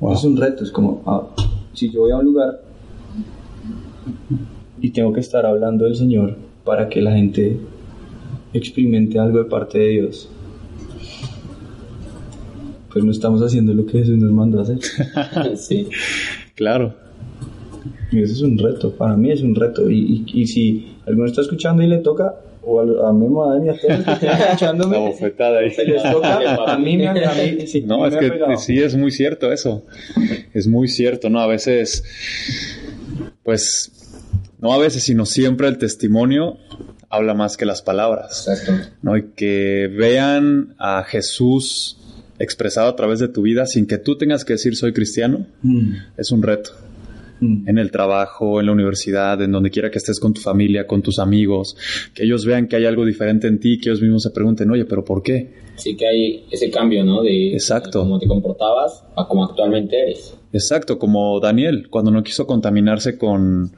Wow. Es un reto, es como, ah, si yo voy a un lugar y tengo que estar hablando del Señor para que la gente experimente algo de parte de Dios, pues no estamos haciendo lo que Jesús nos mandó a hacer. sí. Claro. Y eso es un reto, para mí es un reto. Y, y- y si alguno está escuchando y le toca, o a, a Memo, a Dani, a todos los que estén escuchándome. La bofetada ahí. Se les toca, a mí me, a mí, sí, No, me es que pegado. sí es muy cierto eso. Es muy cierto, ¿no? A veces, pues, no a veces, sino siempre el testimonio habla más que las palabras, Exacto. ¿no? Y que vean a Jesús expresado a través de tu vida sin que tú tengas que decir soy cristiano, Mm, es un reto. mm. En el trabajo, en la universidad, en donde quiera que estés con tu familia, con tus amigos, que ellos vean que hay algo diferente en ti, que ellos mismos se pregunten, oye, pero ¿por qué? Sí que hay ese cambio, ¿no? De Exacto. cómo te comportabas a cómo actualmente eres. Exacto, como Daniel, cuando no quiso contaminarse con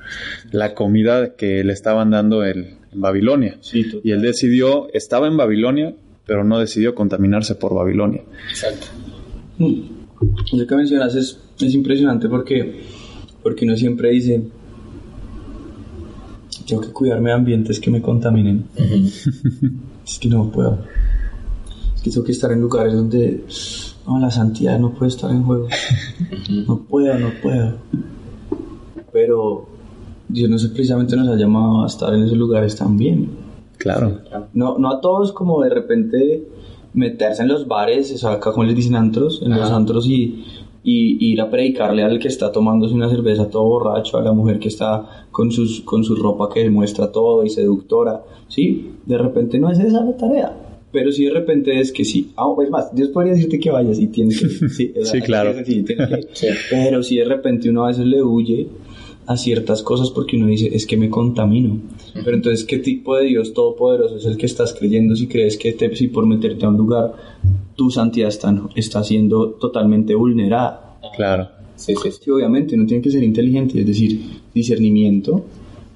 la comida que le estaban dando el- en Babilonia. Sí. Y él decidió, estaba en Babilonia, pero no decidió contaminarse por Babilonia. Exacto. Mm. Eso que mencionas es, es impresionante porque, porque uno siempre dice, tengo que cuidarme de ambientes que me contaminen. Es que no puedo. Es que tengo que estar en lugares donde no, la santidad no puede estar en juego. No puedo, no puedo. Pero Dios no sé, precisamente nos ha llamado a estar en esos lugares también. Claro, No, no a todos como de repente meterse en los bares, o sea, acá como les dicen antros, en los antros y, y ir a predicarle al que está tomándose una cerveza todo borracho, a la mujer que está con, sus, con su ropa que muestra todo y seductora, ¿sí? De repente no es esa la tarea. Pero si de repente es que sí, ah, es más, Dios podría decirte que vayas y tienes que. Sí, Sí, claro. sí, tienes que ir. Sí. Pero si de repente uno a veces le huye a ciertas cosas porque uno dice, es que me contamino. Pero entonces, ¿qué tipo de Dios todopoderoso es el que estás creyendo si crees que te, si por meterte a un lugar tu santidad está, está siendo totalmente vulnerada? claro. Sí, sí, sí. Sí, obviamente, uno tiene que ser inteligente, es decir, discernimiento.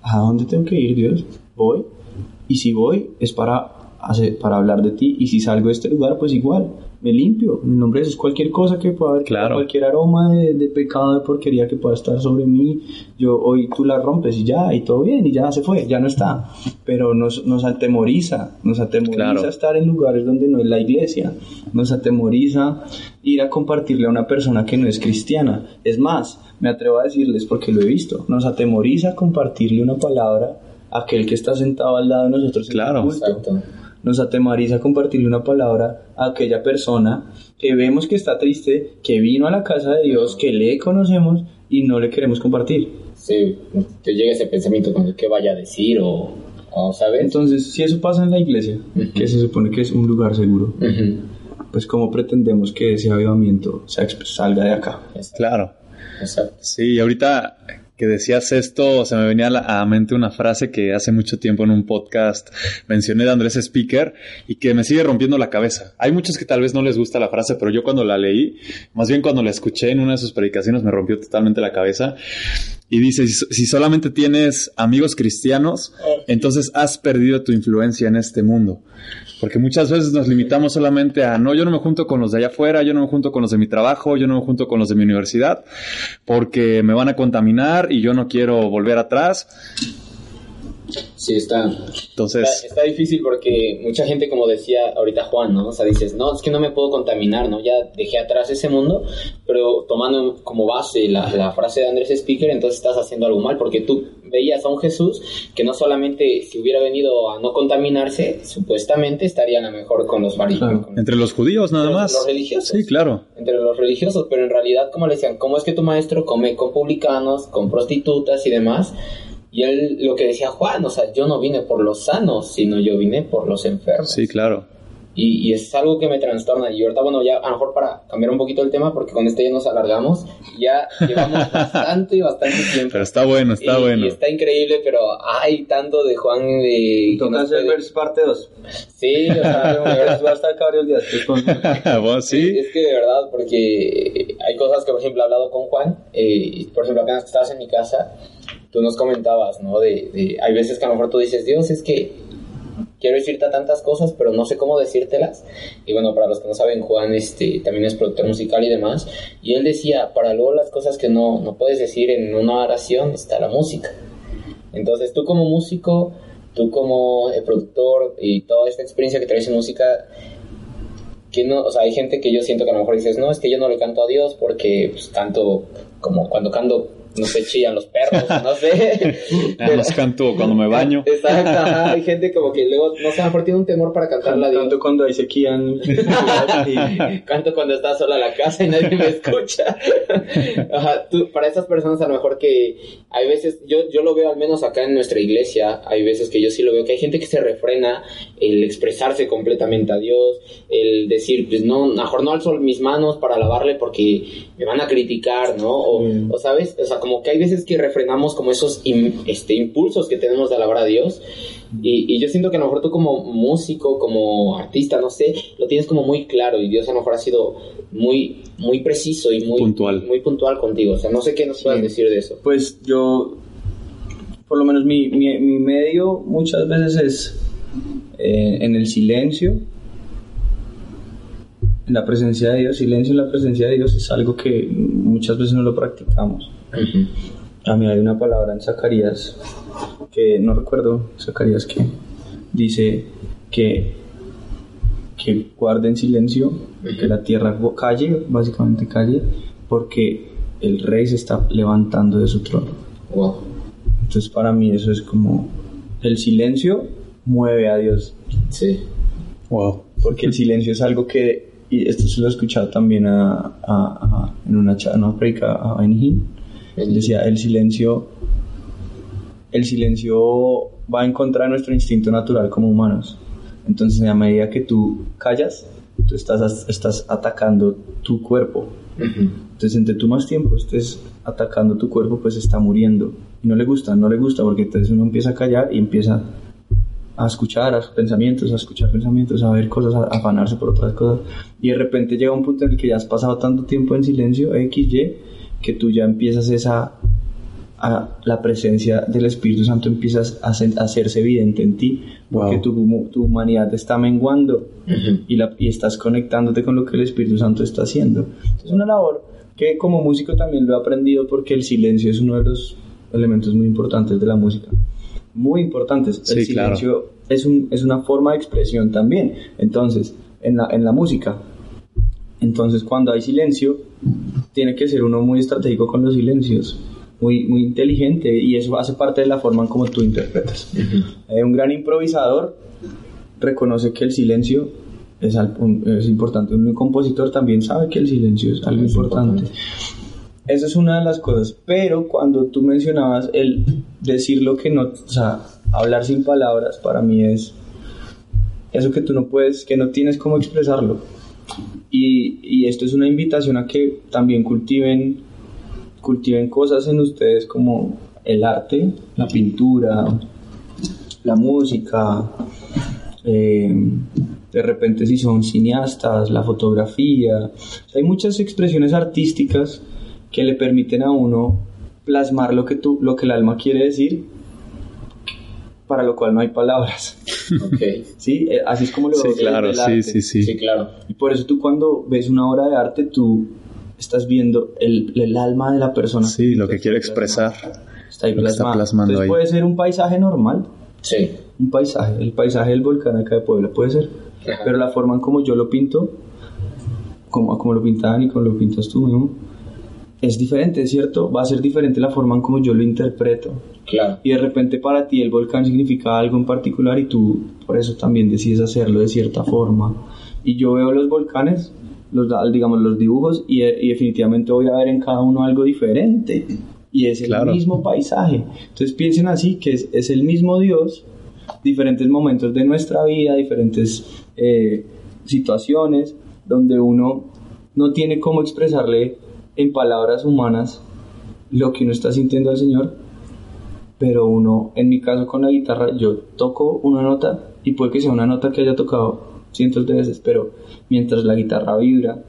¿A dónde tengo que ir, Dios? Voy. Y si voy, es para, hacer, para hablar de ti. Y si salgo de este lugar, pues igual, me limpio. En el nombre de Jesús, cualquier cosa que pueda haber, Claro. cualquier aroma de, de pecado, de porquería que pueda estar sobre mí, yo hoy tú la rompes y ya, y todo bien, y ya se fue, ya no está. Pero nos, nos atemoriza, nos atemoriza Claro. estar en lugares donde no es la iglesia, nos atemoriza ir a compartirle a una persona que no es cristiana. Es más, me atrevo a decirles porque lo he visto, nos atemoriza compartirle una palabra a aquel que está sentado al lado de nosotros en Claro. el culto. Exacto. Nos atemoriza compartirle una palabra a aquella persona que vemos que está triste, que vino a la casa de Dios, que le conocemos y no le queremos compartir. Sí, te llega ese pensamiento con el que vaya a decir o, o ¿sabes? Entonces, si eso pasa en la iglesia, que se supone que es un lugar seguro, pues ¿cómo pretendemos que ese avivamiento salga de acá? Claro. Exacto. Sí, ahorita que decías esto, se me venía a la mente una frase que hace mucho tiempo en un podcast mencioné de Andrés Speaker y que me sigue rompiendo la cabeza. Hay muchos que tal vez no les gusta la frase, pero yo cuando la leí, más bien cuando la escuché en una de sus predicaciones, me rompió totalmente la cabeza. Y dice, si solamente tienes amigos cristianos, entonces has perdido tu influencia en este mundo. Porque muchas veces nos limitamos solamente a, no, yo no me junto con los de allá afuera, yo no me junto con los de mi trabajo, yo no me junto con los de mi universidad, porque me van a contaminar y yo no quiero volver atrás. Sí, está, Entonces, está, está difícil porque mucha gente, como decía ahorita Juan, ¿no? O sea, dices, no, es que no me puedo contaminar, ¿no? Ya dejé atrás ese mundo, pero tomando como base la, la frase de Andrés Speaker, entonces estás haciendo algo mal porque tú veías a un Jesús que no solamente si hubiera venido a no contaminarse, supuestamente estaría a lo mejor con los fariseos. Claro. entre los judíos nada Los- más. los religiosos. Sí, claro. entre los religiosos, pero en realidad, como le decían, ¿cómo es que tu maestro come con publicanos, con prostitutas y demás? Y él lo que decía Juan, o sea, yo no vine por los sanos, sino yo vine por los enfermos. Sí, claro. Y, y es algo que me trastorna. Y ahorita, bueno, ya a lo mejor para cambiar un poquito el tema, porque con este ya nos alargamos, ya llevamos bastante, bastante tiempo. Pero está bueno, está y, bueno. y está increíble, pero hay tanto de Juan de... que Toca nos hacer puede- vers parte 2. Sí, o sea, Va a estar varios días. Bueno, sí. Es que de verdad, porque hay cosas que, por ejemplo, he hablado con Juan, eh, por ejemplo, apenas que estabas en mi casa, tú nos comentabas, ¿no? De, de- hay veces que a lo mejor tú dices, Dios, es que quiero decirte tantas cosas, pero no sé cómo decírtelas. Y bueno, para los que no saben, Juan este, también es productor musical y demás. Y él decía, para luego las cosas que no, no puedes decir en una oración está la música. Entonces tú como músico, tú como eh, productor y toda esta experiencia que traes en música, que no, o sea, hay gente que yo siento que a lo mejor dices, no, es que yo no le canto a Dios porque pues, canto como cuando canto no sé, chillan los perros, no sé. Nada más canto cuando me baño. Exacto, ajá, hay gente como que luego, no sé, a lo mejor tiene un temor para cantarla. digo, Tanto cuando hay sequía. en- Canto cuando está sola en la casa y nadie me escucha. Ajá, tú, para esas personas a lo mejor que hay veces, yo, yo lo veo al menos acá en nuestra iglesia, hay veces que yo sí lo veo, que hay gente que se refrena el expresarse completamente a Dios, el decir, pues no, a lo mejor no alzo mis manos para alabarle porque me van a criticar, ¿no? O, Mm. o sabes, o sea, como que hay veces que refrenamos como esos este, impulsos que tenemos de alabar a Dios. Y, y yo siento que a lo mejor tú como músico, como artista, no sé, lo tienes como muy claro y Dios a lo mejor ha sido muy, muy preciso y muy Puntual. muy puntual contigo. O sea, no sé qué nos puedas decir de eso. Pues yo, por lo menos mi, mi, mi medio muchas veces es eh, en el silencio, en la presencia de Dios. Silencio en la presencia de Dios es algo que muchas veces no lo practicamos. A mí hay una palabra en Zacarías que no recuerdo, Zacarías que dice que, que guarden silencio, que la tierra calle, básicamente calle, porque el rey se está levantando de su trono. Wow. Entonces para mí eso es como el silencio mueve a Dios, Sí. Wow. porque el silencio es algo que, y esto se lo he escuchado también a, a- a- en una, en una predica a Benihim, él decía, el silencio, el silencio va en contra de nuestro instinto natural como humanos. Entonces, a medida que tú callas, tú estás, estás atacando tu cuerpo. Entonces, entre tú más tiempo estés atacando tu cuerpo, pues está muriendo. Y no le gusta, no le gusta, porque entonces uno empieza a callar y empieza a escuchar a pensamientos, a escuchar pensamientos, a ver cosas, a afanarse por otras cosas. Y de repente llega un punto en el que ya has pasado tanto tiempo en silencio, X, Y, que tú ya empiezas esa a la presencia del Espíritu Santo empiezas a, sen- a hacerse evidente en ti porque Wow. tu, tu humanidad está menguando y, la, y estás conectándote con lo que el Espíritu Santo está haciendo. Es una labor que como músico también lo he aprendido porque el silencio es uno de los elementos muy importantes de la música. Muy importantes. El claro. silencio es, un, es una forma de expresión también. Entonces, en la, en la música, entonces cuando hay silencio, tiene que ser uno muy estratégico con los silencios, muy, muy inteligente y eso hace parte de la forma en como tú interpretas. Eh, un gran improvisador reconoce que el silencio es, al- un- es importante. Un compositor también sabe que el silencio es algo importante. Esa es una de las cosas. Pero cuando tú mencionabas el decir lo que no, o sea, hablar sin palabras, para mí es eso que tú no puedes, que no tienes cómo expresarlo. Y, y esto es una invitación a que también cultiven, cultiven cosas en ustedes como el arte, la pintura, la música, eh, de repente si son cineastas, la fotografía. Hay muchas expresiones artísticas que le permiten a uno plasmar lo que, tú, lo que el alma quiere decir, para lo cual no hay palabras. Ok. ¿Sí? Eh, Así es como lo Sí, veo claro, el sí, arte. sí, sí. Sí, claro. Y por eso tú cuando ves una obra de arte, tú estás viendo el, el alma de la persona. Sí, lo que quiere plasmado. expresar. Está ahí que está plasmado. plasmando Entonces ahí. puede ser un paisaje normal, Sí. un paisaje, el paisaje del volcán acá de Puebla puede ser, Ajá. pero la forma en como yo lo pinto, como, como lo pintaban y como lo pintas tú, ¿no? Es diferente, ¿cierto? Va a ser diferente la forma en como yo lo interpreto. Claro. Y de repente para ti el volcán significa algo en particular y tú por eso también decides hacerlo de cierta forma. Y yo veo los volcanes, los, digamos los dibujos, y, y definitivamente voy a ver en cada uno algo diferente. Y es el Claro. mismo paisaje. Entonces piensen así, que es, es el mismo Dios, diferentes momentos de nuestra vida, diferentes eh, situaciones, donde uno no tiene cómo expresarle en palabras humanas lo que uno está sintiendo al Señor, pero uno, en mi caso con la guitarra, yo toco una nota y puede que sea una nota que haya tocado cientos de veces, pero mientras la guitarra vibra,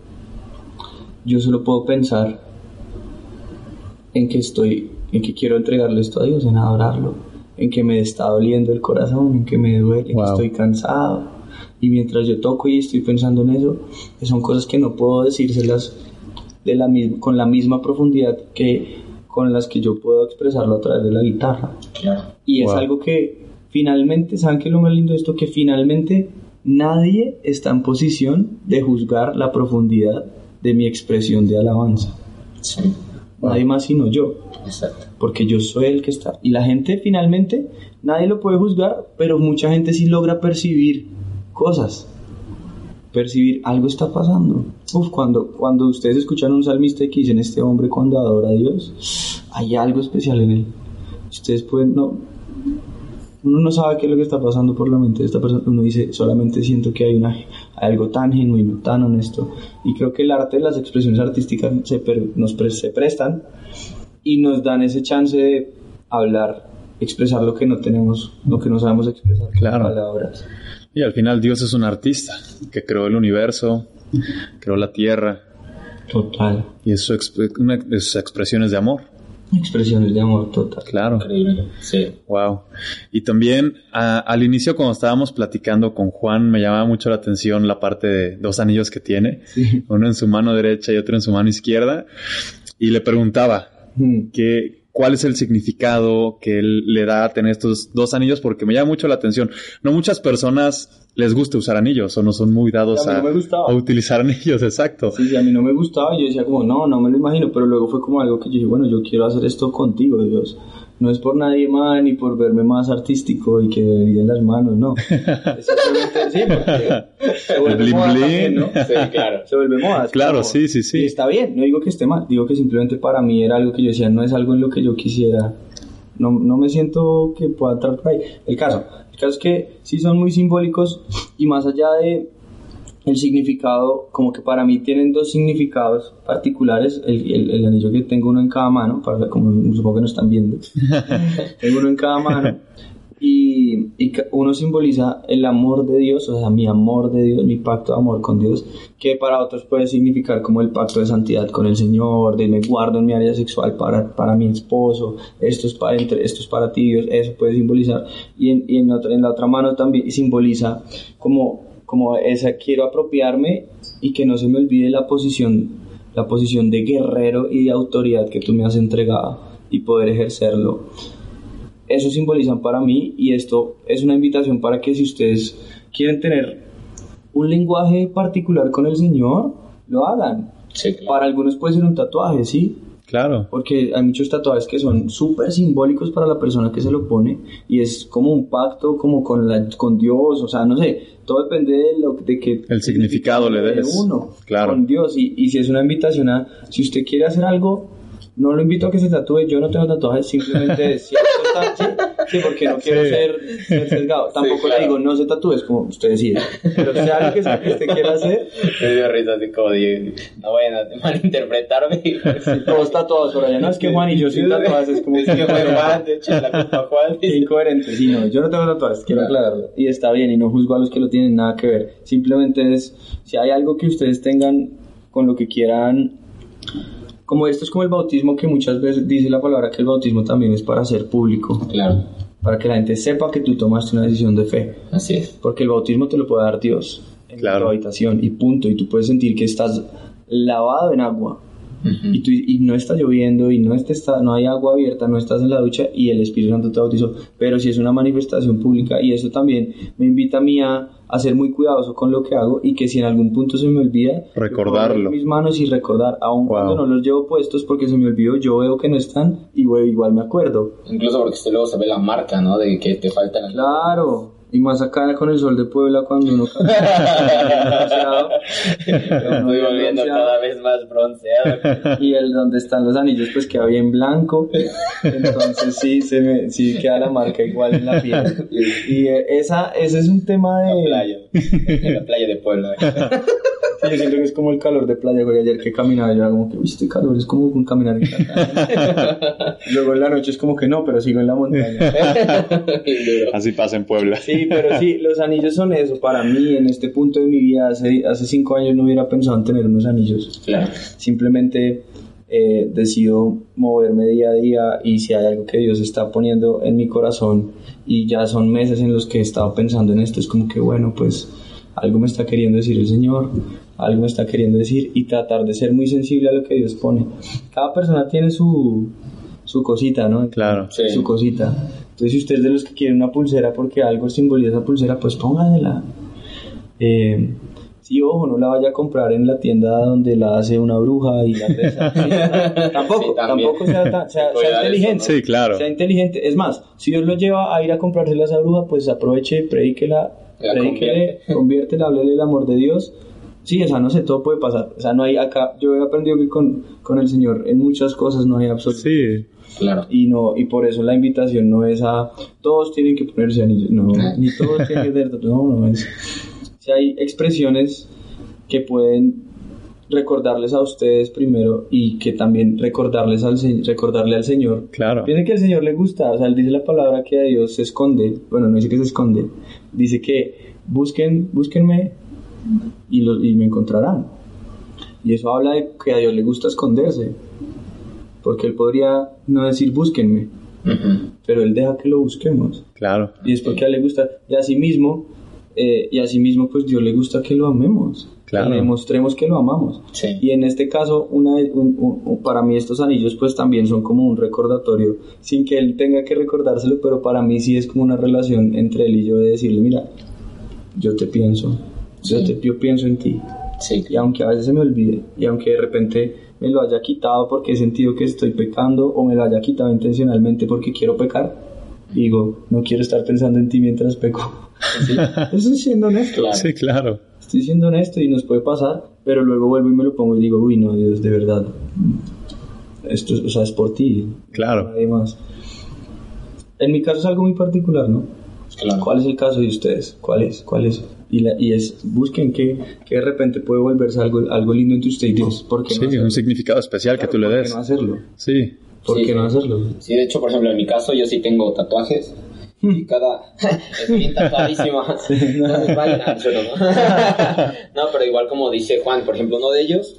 yo solo puedo pensar en que estoy, en que quiero entregarle esto a Dios, en adorarlo, en que me está doliendo el corazón, en que me duele, en Wow. que estoy cansado. Y mientras yo toco y estoy pensando en eso, son cosas que no puedo decírselas de la, mis- con la misma profundidad que con las que yo puedo expresarlo a través de la guitarra. Claro. Y es Wow. algo que finalmente, ¿saben qué es lo más lindo de esto? Que finalmente nadie está en posición de juzgar la profundidad de mi expresión de alabanza. Sí. nadie más sino yo. Exacto. Porque yo soy el que está. Y la gente finalmente, nadie lo puede juzgar, pero mucha gente sí logra percibir cosas. Percibir algo está pasando. Uf, cuando, cuando ustedes escuchan un salmista que dicen este hombre cuando adora a Dios, hay algo especial en él. Ustedes pueden, no, uno no sabe qué es lo que está pasando por la mente de esta persona, uno dice, solamente siento que hay, una, hay algo tan genuino, tan honesto. Y creo que el arte, las expresiones artísticas se, per- nos pre- se prestan y nos dan ese chance de hablar, expresar lo que no tenemos, lo que no sabemos expresar con Claro. palabras. Y al final Dios es un artista que creó el universo, creó la tierra Total. y es su exp- una de sus expresiones de amor. Expresiones de amor total. Claro. Increíble. Sí. Wow. Y también a- al inicio cuando estábamos platicando con Juan me llamaba mucho la atención la parte de dos anillos que tiene, Sí. uno en su mano derecha y otro en su mano izquierda, y le preguntaba Mm. que cuál es el significado que él le da a tener estos dos anillos porque me llama mucho la atención. No muchas personas les gusta usar anillos o no son muy dados A no utilizar anillos, exacto. Sí, sí, a mí no me gustaba yo decía como, no, no me lo imagino, pero luego fue como algo que yo dije, bueno, yo quiero hacer esto contigo, Dios. No es por nadie más ni por verme más artístico y que me den las manos, no. Es sí, porque se vuelve Bling, moda bling. también, ¿no? Sí, claro. Se vuelve moda. Claro, como- sí, sí, sí. Y está bien, no digo que esté mal, digo que simplemente para mí era algo que yo decía, no es algo en lo que yo quisiera. No, no me siento que pueda entrar por ahí. El caso, el caso es que sí son muy simbólicos y más allá de el significado, como que para mí tienen dos significados particulares, el, el- el anillo que tengo uno en cada mano, para, como supongo que no están viendo, tengo uno en cada mano y, y uno simboliza el amor de Dios, o sea, mi amor de Dios, mi pacto de amor con Dios, que para otros puede significar como el pacto de santidad con el Señor, de me guardo en mi área sexual para, para mi esposo, esto es para, entre, esto es para ti, Dios, eso puede simbolizar, y en, y en, otra, en la otra mano también simboliza como, como esa, quiero apropiarme y que no se me olvide la posición, la posición de guerrero y de autoridad que tú me has entregado y poder ejercerlo eso simbolizan para mí y esto es una invitación para que si ustedes quieren tener un lenguaje particular con el Señor, lo hagan. Sí, claro. Para algunos puede ser un tatuaje, ¿sí? Claro. Porque hay muchos tatuajes que son súper simbólicos para la persona que se lo pone y es como un pacto como con, la, con Dios, o sea, no sé, todo depende de lo de que El significado le de des. uno Claro. con Dios y, y si es una invitación a si usted quiere hacer algo no lo invito a que se tatúe yo no tengo tatuajes simplemente si sí, sí, porque no quiero Sí. ser, ser sesgado tampoco claro. le digo no se tatúe es como usted decide pero sea algo que, sea que usted quiera hacer Me dio risa así como de, no vayan a malinterpretarme. todos tatuados por allá no es que Juan y yo sin tatuajes es como Es que fue Juan, de hecho, la culpa Juan. Incoherente, sí, no, yo no tengo tatuajes, quiero Claro. aclararlo. Y está bien, y no juzgo a los que lo tienen nada que ver. Simplemente es, si hay algo que ustedes tengan con lo que quieran, como esto es como el bautismo, que muchas veces dice la palabra que el bautismo también es para ser público, Claro, para que la gente sepa que tú tomaste una decisión de fe. así es. Porque el bautismo te lo puede dar Dios en Claro. tu habitación y punto. Y tú puedes sentir que estás lavado en agua Y, tú- y no está lloviendo y no, te está, no hay agua abierta, no estás en la ducha y el Espíritu Santo te bautizó, pero si es una manifestación pública y eso también me invita a mí a, a ser muy cuidadoso con lo que hago y que si en algún punto se me olvida, Recordarlo. mis manos y recordar, aun Wow. cuando no los llevo puestos porque se me olvidó, yo veo que no están y bueno, igual me acuerdo. Incluso porque usted luego se ve la marca, ¿no? De que te faltan. Claro. Y más acá con el sol de Puebla cuando uno camina. Estoy volviendo cada vez más bronceado. y el donde están los anillos pues queda bien blanco entonces sí se me sí queda la marca igual en la piel y eh, esa ese es un tema En la de playa. En la playa de Puebla. Sí, yo siento que es como el calor de playa güey ayer que caminaba yo era como que uy este calor es como un caminar en luego en la noche es como que no pero sigo en la montaña Así pasa en Puebla. Sí, pero sí, los anillos son eso. Para mí, en este punto de mi vida, hace, hace cinco años no hubiera pensado en tener unos anillos. Claro. Simplemente eh, decido moverme día a día y si hay algo que Dios está poniendo en mi corazón y ya son meses en los que he estado pensando en esto, es como que bueno, pues algo me está queriendo decir el Señor, algo me está queriendo decir y tratar de ser muy sensible a lo que Dios pone. Cada persona tiene su, su cosita, ¿no? Claro. Sí. su cosita. Entonces, si usted es de los que quieren una pulsera porque algo simboliza esa pulsera, pues póngasela. Eh, Sí, ojo, no la vaya a comprar en la tienda donde la hace una bruja y la reza. Sí, tampoco, Sí, tampoco sea, tan- sea- sea eso, inteligente. Sí, claro. Sea inteligente. Es más, si Dios lo lleva a ir a comprársela a esa bruja, pues aproveche, predíquela, La predíquele, conviértela, háblele el amor de Dios. Sí, o sea, no sé, todo puede pasar. O sea, no hay acá, yo he aprendido que con, con el Señor en muchas cosas no hay absoluto. Sí, Claro. Y no, y por eso la invitación no es a todos tienen que ponerse anillos, no, ni todos tienen que ser, no, no es. Si hay expresiones que pueden recordarles a ustedes primero y que también recordarles al recordarle al Señor. claro. Piensen que al Señor le gusta, o sea, él dice la palabra que a Dios se esconde, bueno, no dice que se esconde, dice que busquen, búsquenme y, lo- y me encontrarán. Y eso habla de que a Dios le gusta esconderse, porque él podría no decir búsquenme, Ujú. pero él deja que lo busquemos. Claro. Y es porque a él le gusta, y así mismo, eh, y así mismo pues Dios le gusta que lo amemos, Claro. que le mostremos que lo amamos. Sí. Y en este caso, una, un- un- un- para mí estos anillos pues también son como un recordatorio, sin que él tenga que recordárselo, pero para mí sí es como una relación entre él y yo de decirle, mira, yo te pienso, yo, Sí. te, yo pienso en ti. Sí. Y aunque a veces se me olvide, y aunque de repente me lo haya quitado porque he sentido que estoy pecando, o me lo haya quitado intencionalmente porque quiero pecar, digo, no quiero estar pensando en ti mientras peco. Estoy siendo honesto. Claro. Sí, claro. Estoy siendo honesto y nos puede pasar, pero luego vuelvo y me lo pongo y digo, uy, no, Dios, de verdad. Esto es, o sea, es por ti. Claro. Nadie más. En mi caso es algo muy particular, ¿no? Claro. ¿Cuál es el caso de ustedes? ¿Cuál es? ¿Cuál es? Y, la- y es, busquen que, que de repente puede volverse algo, algo lindo entre ustedes. ¿Por qué Sí, hacerlo? un significado especial que Claro, tú le ¿por qué des. no hacerlo? Sí, ¿Por Sí, qué no sí. hacerlo? Sí, de hecho, por ejemplo, en mi caso yo sí tengo tatuajes. Y cada... es bien tatuadísimo. Entonces vayan a hacerlo, ¿no? no, pero igual como dice Juan, por ejemplo, uno de ellos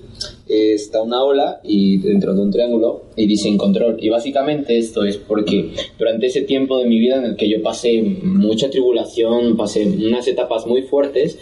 está una ola y dentro de un triángulo y dice en control. Y básicamente esto es porque durante ese tiempo de mi vida en el que yo pasé mucha tribulación, pasé unas etapas muy fuertes,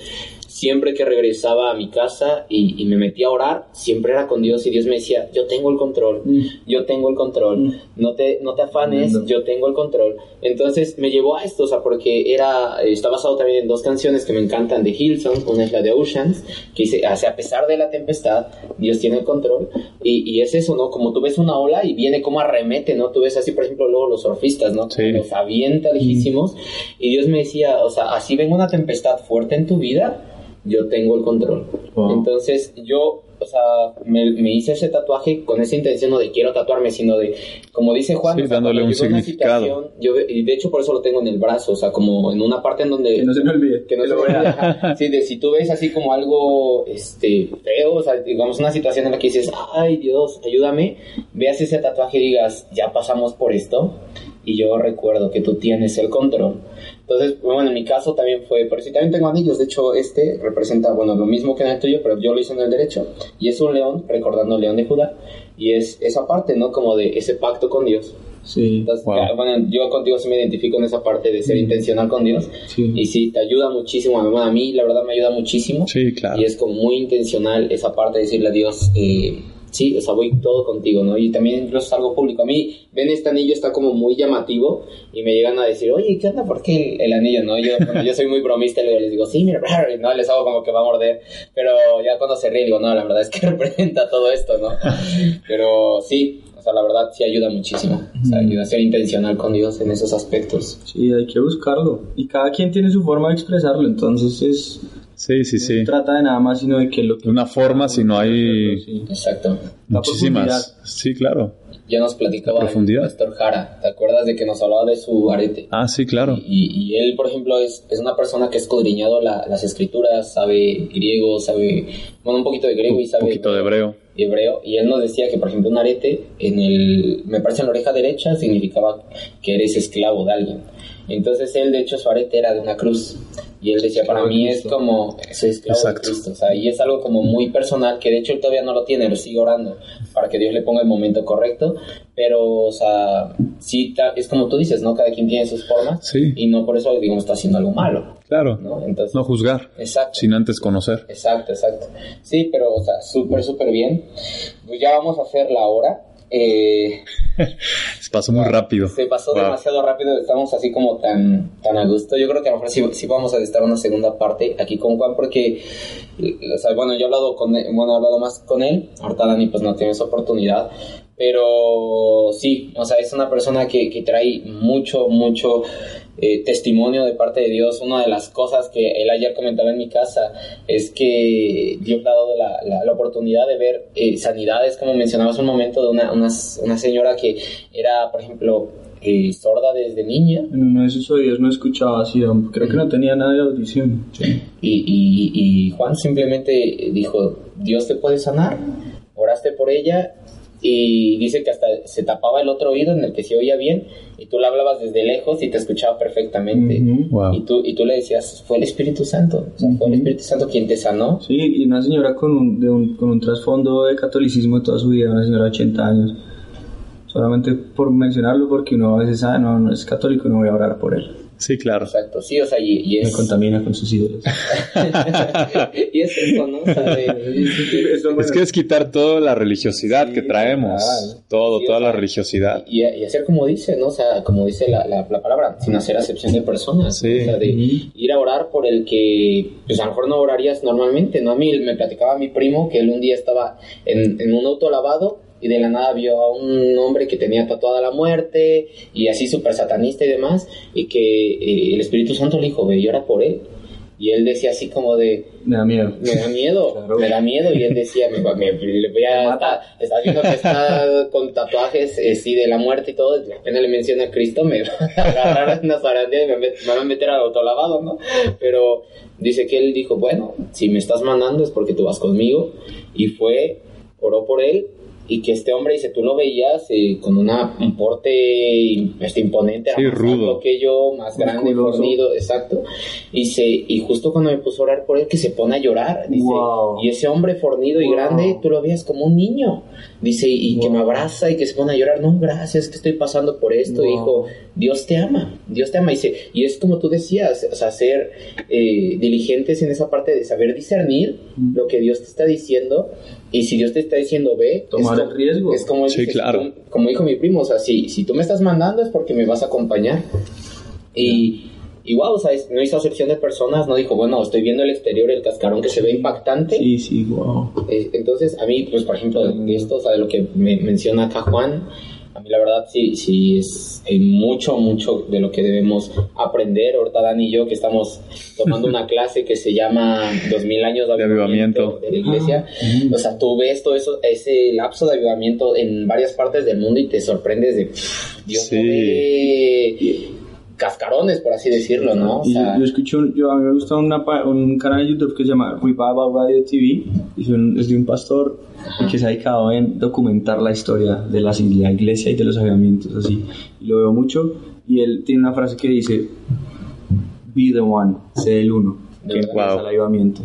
siempre que regresaba a mi casa y, y me metía a orar, siempre era con Dios y Dios me decía, yo tengo el control, Mm. yo tengo el control, no te, no te afanes, yo tengo el control. Entonces me llevó a esto, o sea, porque era, está basado también en dos canciones que me encantan de Hillsong, una es la de Oceans, que dice, o sea, a pesar de la tempestad, Dios tiene el control, y, y es eso, ¿no? Como tú ves una ola y viene como arremete, ¿no? Tú ves así, por ejemplo, luego los surfistas, ¿no? Sí. Los avienta lejísimos, y Dios me decía, o sea, así venga una tempestad fuerte en tu vida, yo tengo el control. Wow. Entonces yo, o sea, me, me hice ese tatuaje con esa intención no de quiero tatuarme, sino de, como dice Juan, Sí, o sea, dándole un significado. yo, y de hecho por eso lo tengo en el brazo, o sea, como en una parte en donde... Que no se me olvide. que no se me olvide. Sí, de si tú ves así como algo este, feo, o sea, digamos una situación en la que dices, ay Dios, ayúdame, veas ese tatuaje y digas, ya pasamos por esto, y yo recuerdo que tú tienes el control. Entonces, bueno, en mi caso también fue, pero sí también tengo anillos, de hecho este representa, bueno, lo mismo que en el tuyo, pero yo lo hice en el derecho, y es un león, recordando el león de Judá, y es esa parte, ¿no? Como de ese pacto con Dios. Sí. Entonces, Wow. ya, bueno, yo contigo sí me identifico en esa parte de ser intencional con Dios, Sí. y sí, te ayuda muchísimo. Bueno, a mí, la verdad, me ayuda muchísimo. sí, claro. Y es como muy intencional esa parte de decirle a Dios, eh, sí, o sea, voy todo contigo, ¿no? Y también incluso es algo público. A mí, ven, este anillo está como muy llamativo y me llegan a decir, oye, ¿qué onda? ¿Por qué el, el anillo, no? Yo, yo soy muy bromista les digo, sí, mira, y no, les hago como que va a morder. Pero ya cuando se ríen, digo, no, la verdad es que representa todo esto, ¿no? Pero sí, o sea, la verdad sí ayuda muchísimo. O sea, ayuda a ser intencional con Dios en esos aspectos. Sí, hay que buscarlo. Y cada quien tiene su forma de expresarlo, entonces es... Sí, sí, No sí. se trata de nada más, sino de que lo que... Una forma, si no hay Sí. Exacto. Muchísimas. Sí, claro. Ya nos platicaba La profundidad. el pastor Jara, ¿te acuerdas de que nos hablaba de su arete? Ah, sí, claro. Y, y él, por ejemplo, es, es una persona que ha escudriñado la- las escrituras, sabe griego, sabe, bueno, un poquito de griego y Un sabe poquito de hebreo. hebreo. Y él nos decía que, por ejemplo, un arete, en el, me parece en la oreja derecha, significaba que eres esclavo de alguien. Entonces él, de hecho, su arete era de una cruz. Y él decía, para mí es como, soy esclavo Exacto. de Cristo. O sea, y es algo como muy personal, que de hecho él todavía no lo tiene, lo sigue orando para que Dios le ponga el momento correcto. Pero, o sea, sí, es como tú dices, ¿no? Cada quien tiene sus formas. Sí. Y no por eso, digamos, está haciendo algo malo, Claro. ¿no? Entonces, No juzgar, exacto. sin antes conocer. Exacto, exacto. Sí, pero, o sea, súper, súper bien. Pues ya vamos a hacer la hora. Eh, se pasó muy rápido. Se pasó demasiado rápido, estamos así como tan, tan a gusto. Yo creo que a lo mejor sí, vamos a estar una segunda parte aquí con Juan porque, o sea, bueno, yo he hablado con bueno, he hablado más con él, ahorita Dani pues no tiene esa oportunidad, pero sí, o sea, es una persona que, que trae mucho, mucho eh, testimonio de parte de Dios. Una de las cosas que él ayer comentaba en mi casa es que Dios le ha dado la, la, oportunidad de ver eh, sanidades, como mencionabas un momento, de una, una, una señora que era, por ejemplo, eh, sorda desde niña. En uno de sus oídos no escuchaba así, creo que no tenía nada de audición. Y, y, y Juan simplemente dijo, Dios te puede sanar, oraste por ella y dice que hasta se tapaba el otro oído en el que se oía bien y tú le hablabas desde lejos y te escuchaba perfectamente. y, tú, y tú le decías, fue el Espíritu Santo, fue el Espíritu Santo quien te sanó. Sí, y una señora con un, de un, con un trasfondo de catolicismo de toda su vida, una señora de 80 años. Solamente por mencionarlo, porque uno a veces sabe, no, no es católico, no voy a orar por él. Sí, claro. Exacto, sí, o sea, y, es... Me contamina con sus ídolos. y es eso, ¿no? es que es quitar toda la religiosidad que traemos. Todo, toda la religiosidad. Y, hacer como dice, ¿no? O sea, como dice la, la, palabra, sin hacer acepción de personas. Sí. O sea, de ir a orar por el que, pues a lo mejor no orarías normalmente, ¿no? A mí me platicaba mi primo que él un día estaba en, en un auto lavado y de la nada vio a un hombre que tenía tatuada la muerte y así súper satanista y demás y que eh, el Espíritu Santo le dijo, ve y ora por él. Y él decía así como de... Me da miedo. Me da miedo, me da miedo. Y él decía, me, me, le voy a... Está, viendo que está con tatuajes así de la muerte y todo. Apenas le menciona a Cristo, me va a agarrar una zarandía y me, me van a meter al autolavado, ¿no? Pero dice que él dijo, bueno, si me estás mandando es porque tú vas conmigo. Y fue, oró por él y que este hombre, dice, tú lo veías eh, con una, un porte este, imponente, sí, más rudo. que yo, más grande, fornido, exacto. Y, se, y justo cuando me puso a orar por él, que se pone a llorar, dice, y ese hombre fornido y grande, tú lo veías como un niño, dice, y que me abraza y que se pone a llorar, no, gracias, que estoy pasando por esto, hijo, Dios te ama, Dios te ama, dice, y es como tú decías, o sea, ser eh, diligentes en esa parte de saber discernir lo que Dios te está diciendo y si Dios te está diciendo ve, tomar el riesgo. Es como, sí, claro. como dijo mi primo, o sea, si, si tú me estás mandando es porque me vas a acompañar. Y, y wow, o sea, no hizo acepción de personas, no dijo, bueno, estoy viendo el exterior, el cascarón que se ve impactante. Sí, sí, wow. Eh, entonces, a mí, pues, por ejemplo, de esto, o sea, de lo que me menciona acá Juan, mí la verdad sí, sí es hay mucho, mucho de lo que debemos aprender. Ahorita Dani y yo que estamos tomando una clase que se llama 2000 años de avivamiento, de, la iglesia. Ah, o sea, tú ves todo eso, ese lapso de avivamiento en varias partes del mundo y te sorprendes de, Dios sí. Cascarones, por así decirlo, ¿no? yo, escucho, yo, a mí me gusta un canal de YouTube que se llama Revival Radio TV, es de un pastor y que se ha dedicado en documentar la historia de la, iglesia y de los avivamientos, así. Y lo veo mucho. Y él tiene una frase que dice: Be the one, sé el uno, que empieza el avivamiento.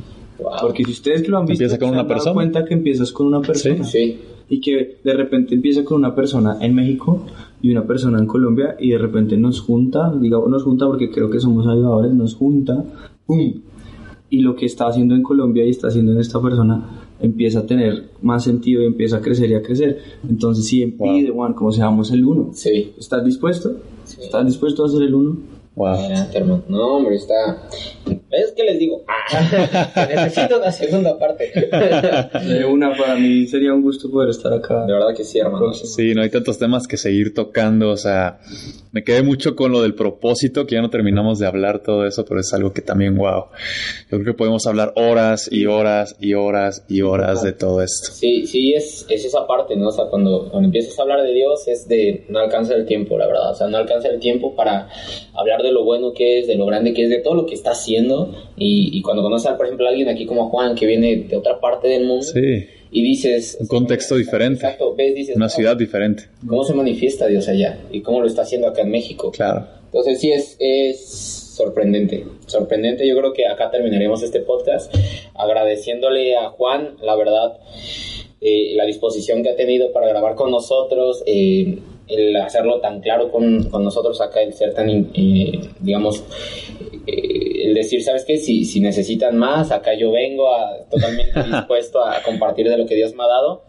Porque si ustedes que lo han visto, empieza con se una han persona. cuenta que empiezas con una persona. Sí. Y que de repente empieza con una persona en México y una persona en Colombia y de repente nos junta, digamos nos junta porque creo que somos ayudadores, nos junta, ¡pum! Y lo que está haciendo en Colombia y está haciendo en esta persona empieza a tener más sentido y empieza a crecer y a crecer. Entonces, si en wow. de One, como seamos el uno, sí. ¿estás dispuesto? ¿Estás dispuesto a ser el uno? Wow. No, hombre, está. ¿Ves qué les digo? Ah, necesito una segunda parte. De una, para mí sería un gusto poder estar acá. De verdad que sí, hermano. Sí, no hay tantos temas que seguir tocando. O sea, me quedé mucho con lo del propósito, que ya no terminamos de hablar todo eso, pero es algo que también, wow. Yo creo que podemos hablar horas y horas y horas y horas de todo esto. Sí, sí, es, es esa parte, ¿no? O sea, cuando, cuando empiezas a hablar de Dios es de no alcanza el tiempo, la verdad. O sea, no alcanza el tiempo para hablar de lo bueno que es, de lo grande que es, de todo lo que está haciendo. Y, cuando conoces, por ejemplo, a alguien aquí como Juan, que viene de otra parte del mundo, y dices... Un contexto diferente. Exacto, ves, dices... Una ciudad diferente. ¿Cómo se manifiesta Dios allá? ¿Y cómo lo está haciendo acá en México? Claro. Entonces sí es, es sorprendente, sorprendente. Yo creo que acá terminaremos este podcast agradeciéndole a Juan, la verdad, eh, la disposición que ha tenido para grabar con nosotros. Eh, el hacerlo tan claro con, con nosotros acá, el ser tan, eh, digamos, eh, el decir, ¿sabes qué? Si, si necesitan más, acá yo vengo a, totalmente dispuesto a compartir de lo que Dios me ha dado.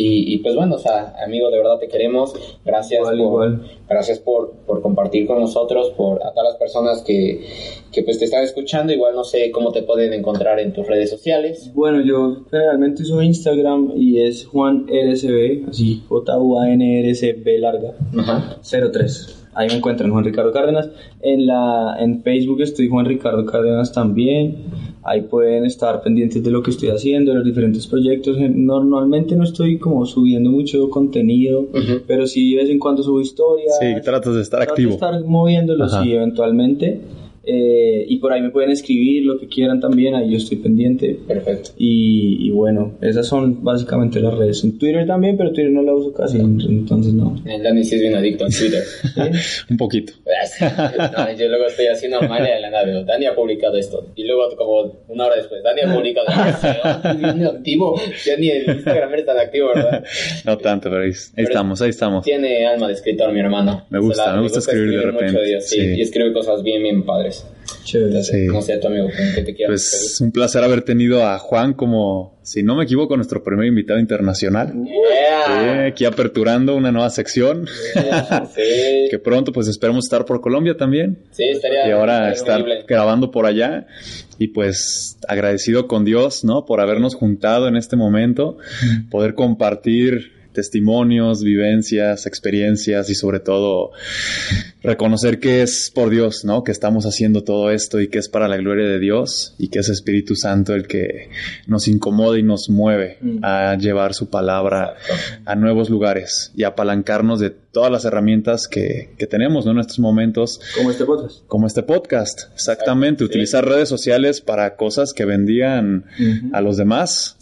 Y, pues bueno, o sea, amigo, de verdad te queremos. Gracias, por, gracias por, por compartir con nosotros, por a todas las personas que, que pues te están escuchando. Igual no sé cómo te pueden encontrar en tus redes sociales. Bueno, yo realmente uso Instagram y es Juan RSB, así J-U-A-N-R-S-B larga, Ajá. 03 ahí me encuentran Juan Ricardo Cárdenas. En, la, en Facebook estoy Juan Ricardo Cárdenas también. Ahí pueden estar pendientes de lo que estoy haciendo, de los diferentes proyectos. Normalmente no estoy como subiendo mucho contenido, pero sí de vez en cuando subo historias. Sí, tratas de estar activo. De estar moviéndolo, sí, eventualmente. Eh, y por ahí me pueden escribir lo que quieran también, ahí yo estoy pendiente. Perfecto. Y, bueno, esas son básicamente las redes. En Twitter también, pero Twitter no la uso casi, entonces no. El Dani sí es bien adicto a Twitter. Un poquito. yo luego estoy así normal y de la nave. Dani ha publicado esto. Y luego, como una hora después, Dani ha publicado esto. bien activo. Ya ni el Instagram es tan activo, ¿verdad? No tanto, pero ahí, estamos, ahí estamos. Tiene alma de escritor, mi hermano. Me gusta, me, gusta, escribir, de repente. sí, Y escribe cosas bien, bien padres. Chévere. Sí. No sé, tu amigo, que te quieras. Pues un placer haber tenido a Juan como, si no me equivoco, nuestro primer invitado internacional. aquí aperturando una nueva sección. que pronto, pues esperamos estar por Colombia también. Sí, estaría. Y ahora estar grabando por allá. Y pues agradecido con Dios, ¿no? Por habernos juntado en este momento, poder compartir testimonios, vivencias, experiencias y sobre todo reconocer que es por Dios, ¿no? Que estamos haciendo todo esto y que es para la gloria de Dios y que es Espíritu Santo el que nos incomoda y nos mueve mm. a llevar su palabra a nuevos lugares y apalancarnos de todas las herramientas que, tenemos ¿no? en estos momentos. Como este podcast. Como este podcast, exactamente. Utilizar redes sociales para cosas que vendían a los demás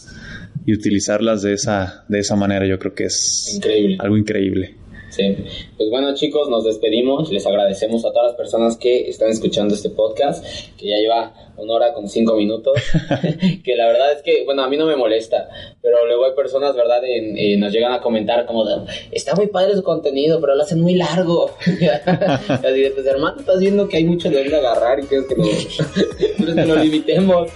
y utilizarlas de esa, de esa manera yo creo que es increíble. algo increíble. Sí. Pues bueno chicos, nos despedimos. Les agradecemos a todas las personas que están escuchando este podcast, que ya lleva una hora con cinco minutos. que la verdad es que, bueno, a mí no me molesta, pero luego hay personas, ¿verdad? En, nos llegan a comentar como, está muy padre su contenido, pero lo hacen muy largo. Así de, pues hermano, estás viendo que hay mucho de dónde agarrar y quieres que lo, que lo limitemos.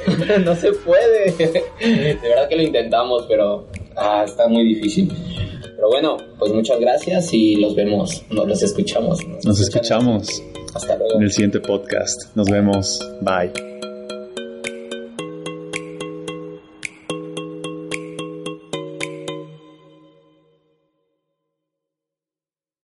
no se puede. de verdad que lo intentamos, pero ah, está muy difícil. Pero bueno, pues muchas gracias y los vemos, nos los escuchamos. Nos, escuchamos. Hasta luego. En el siguiente podcast. Nos vemos. Bye.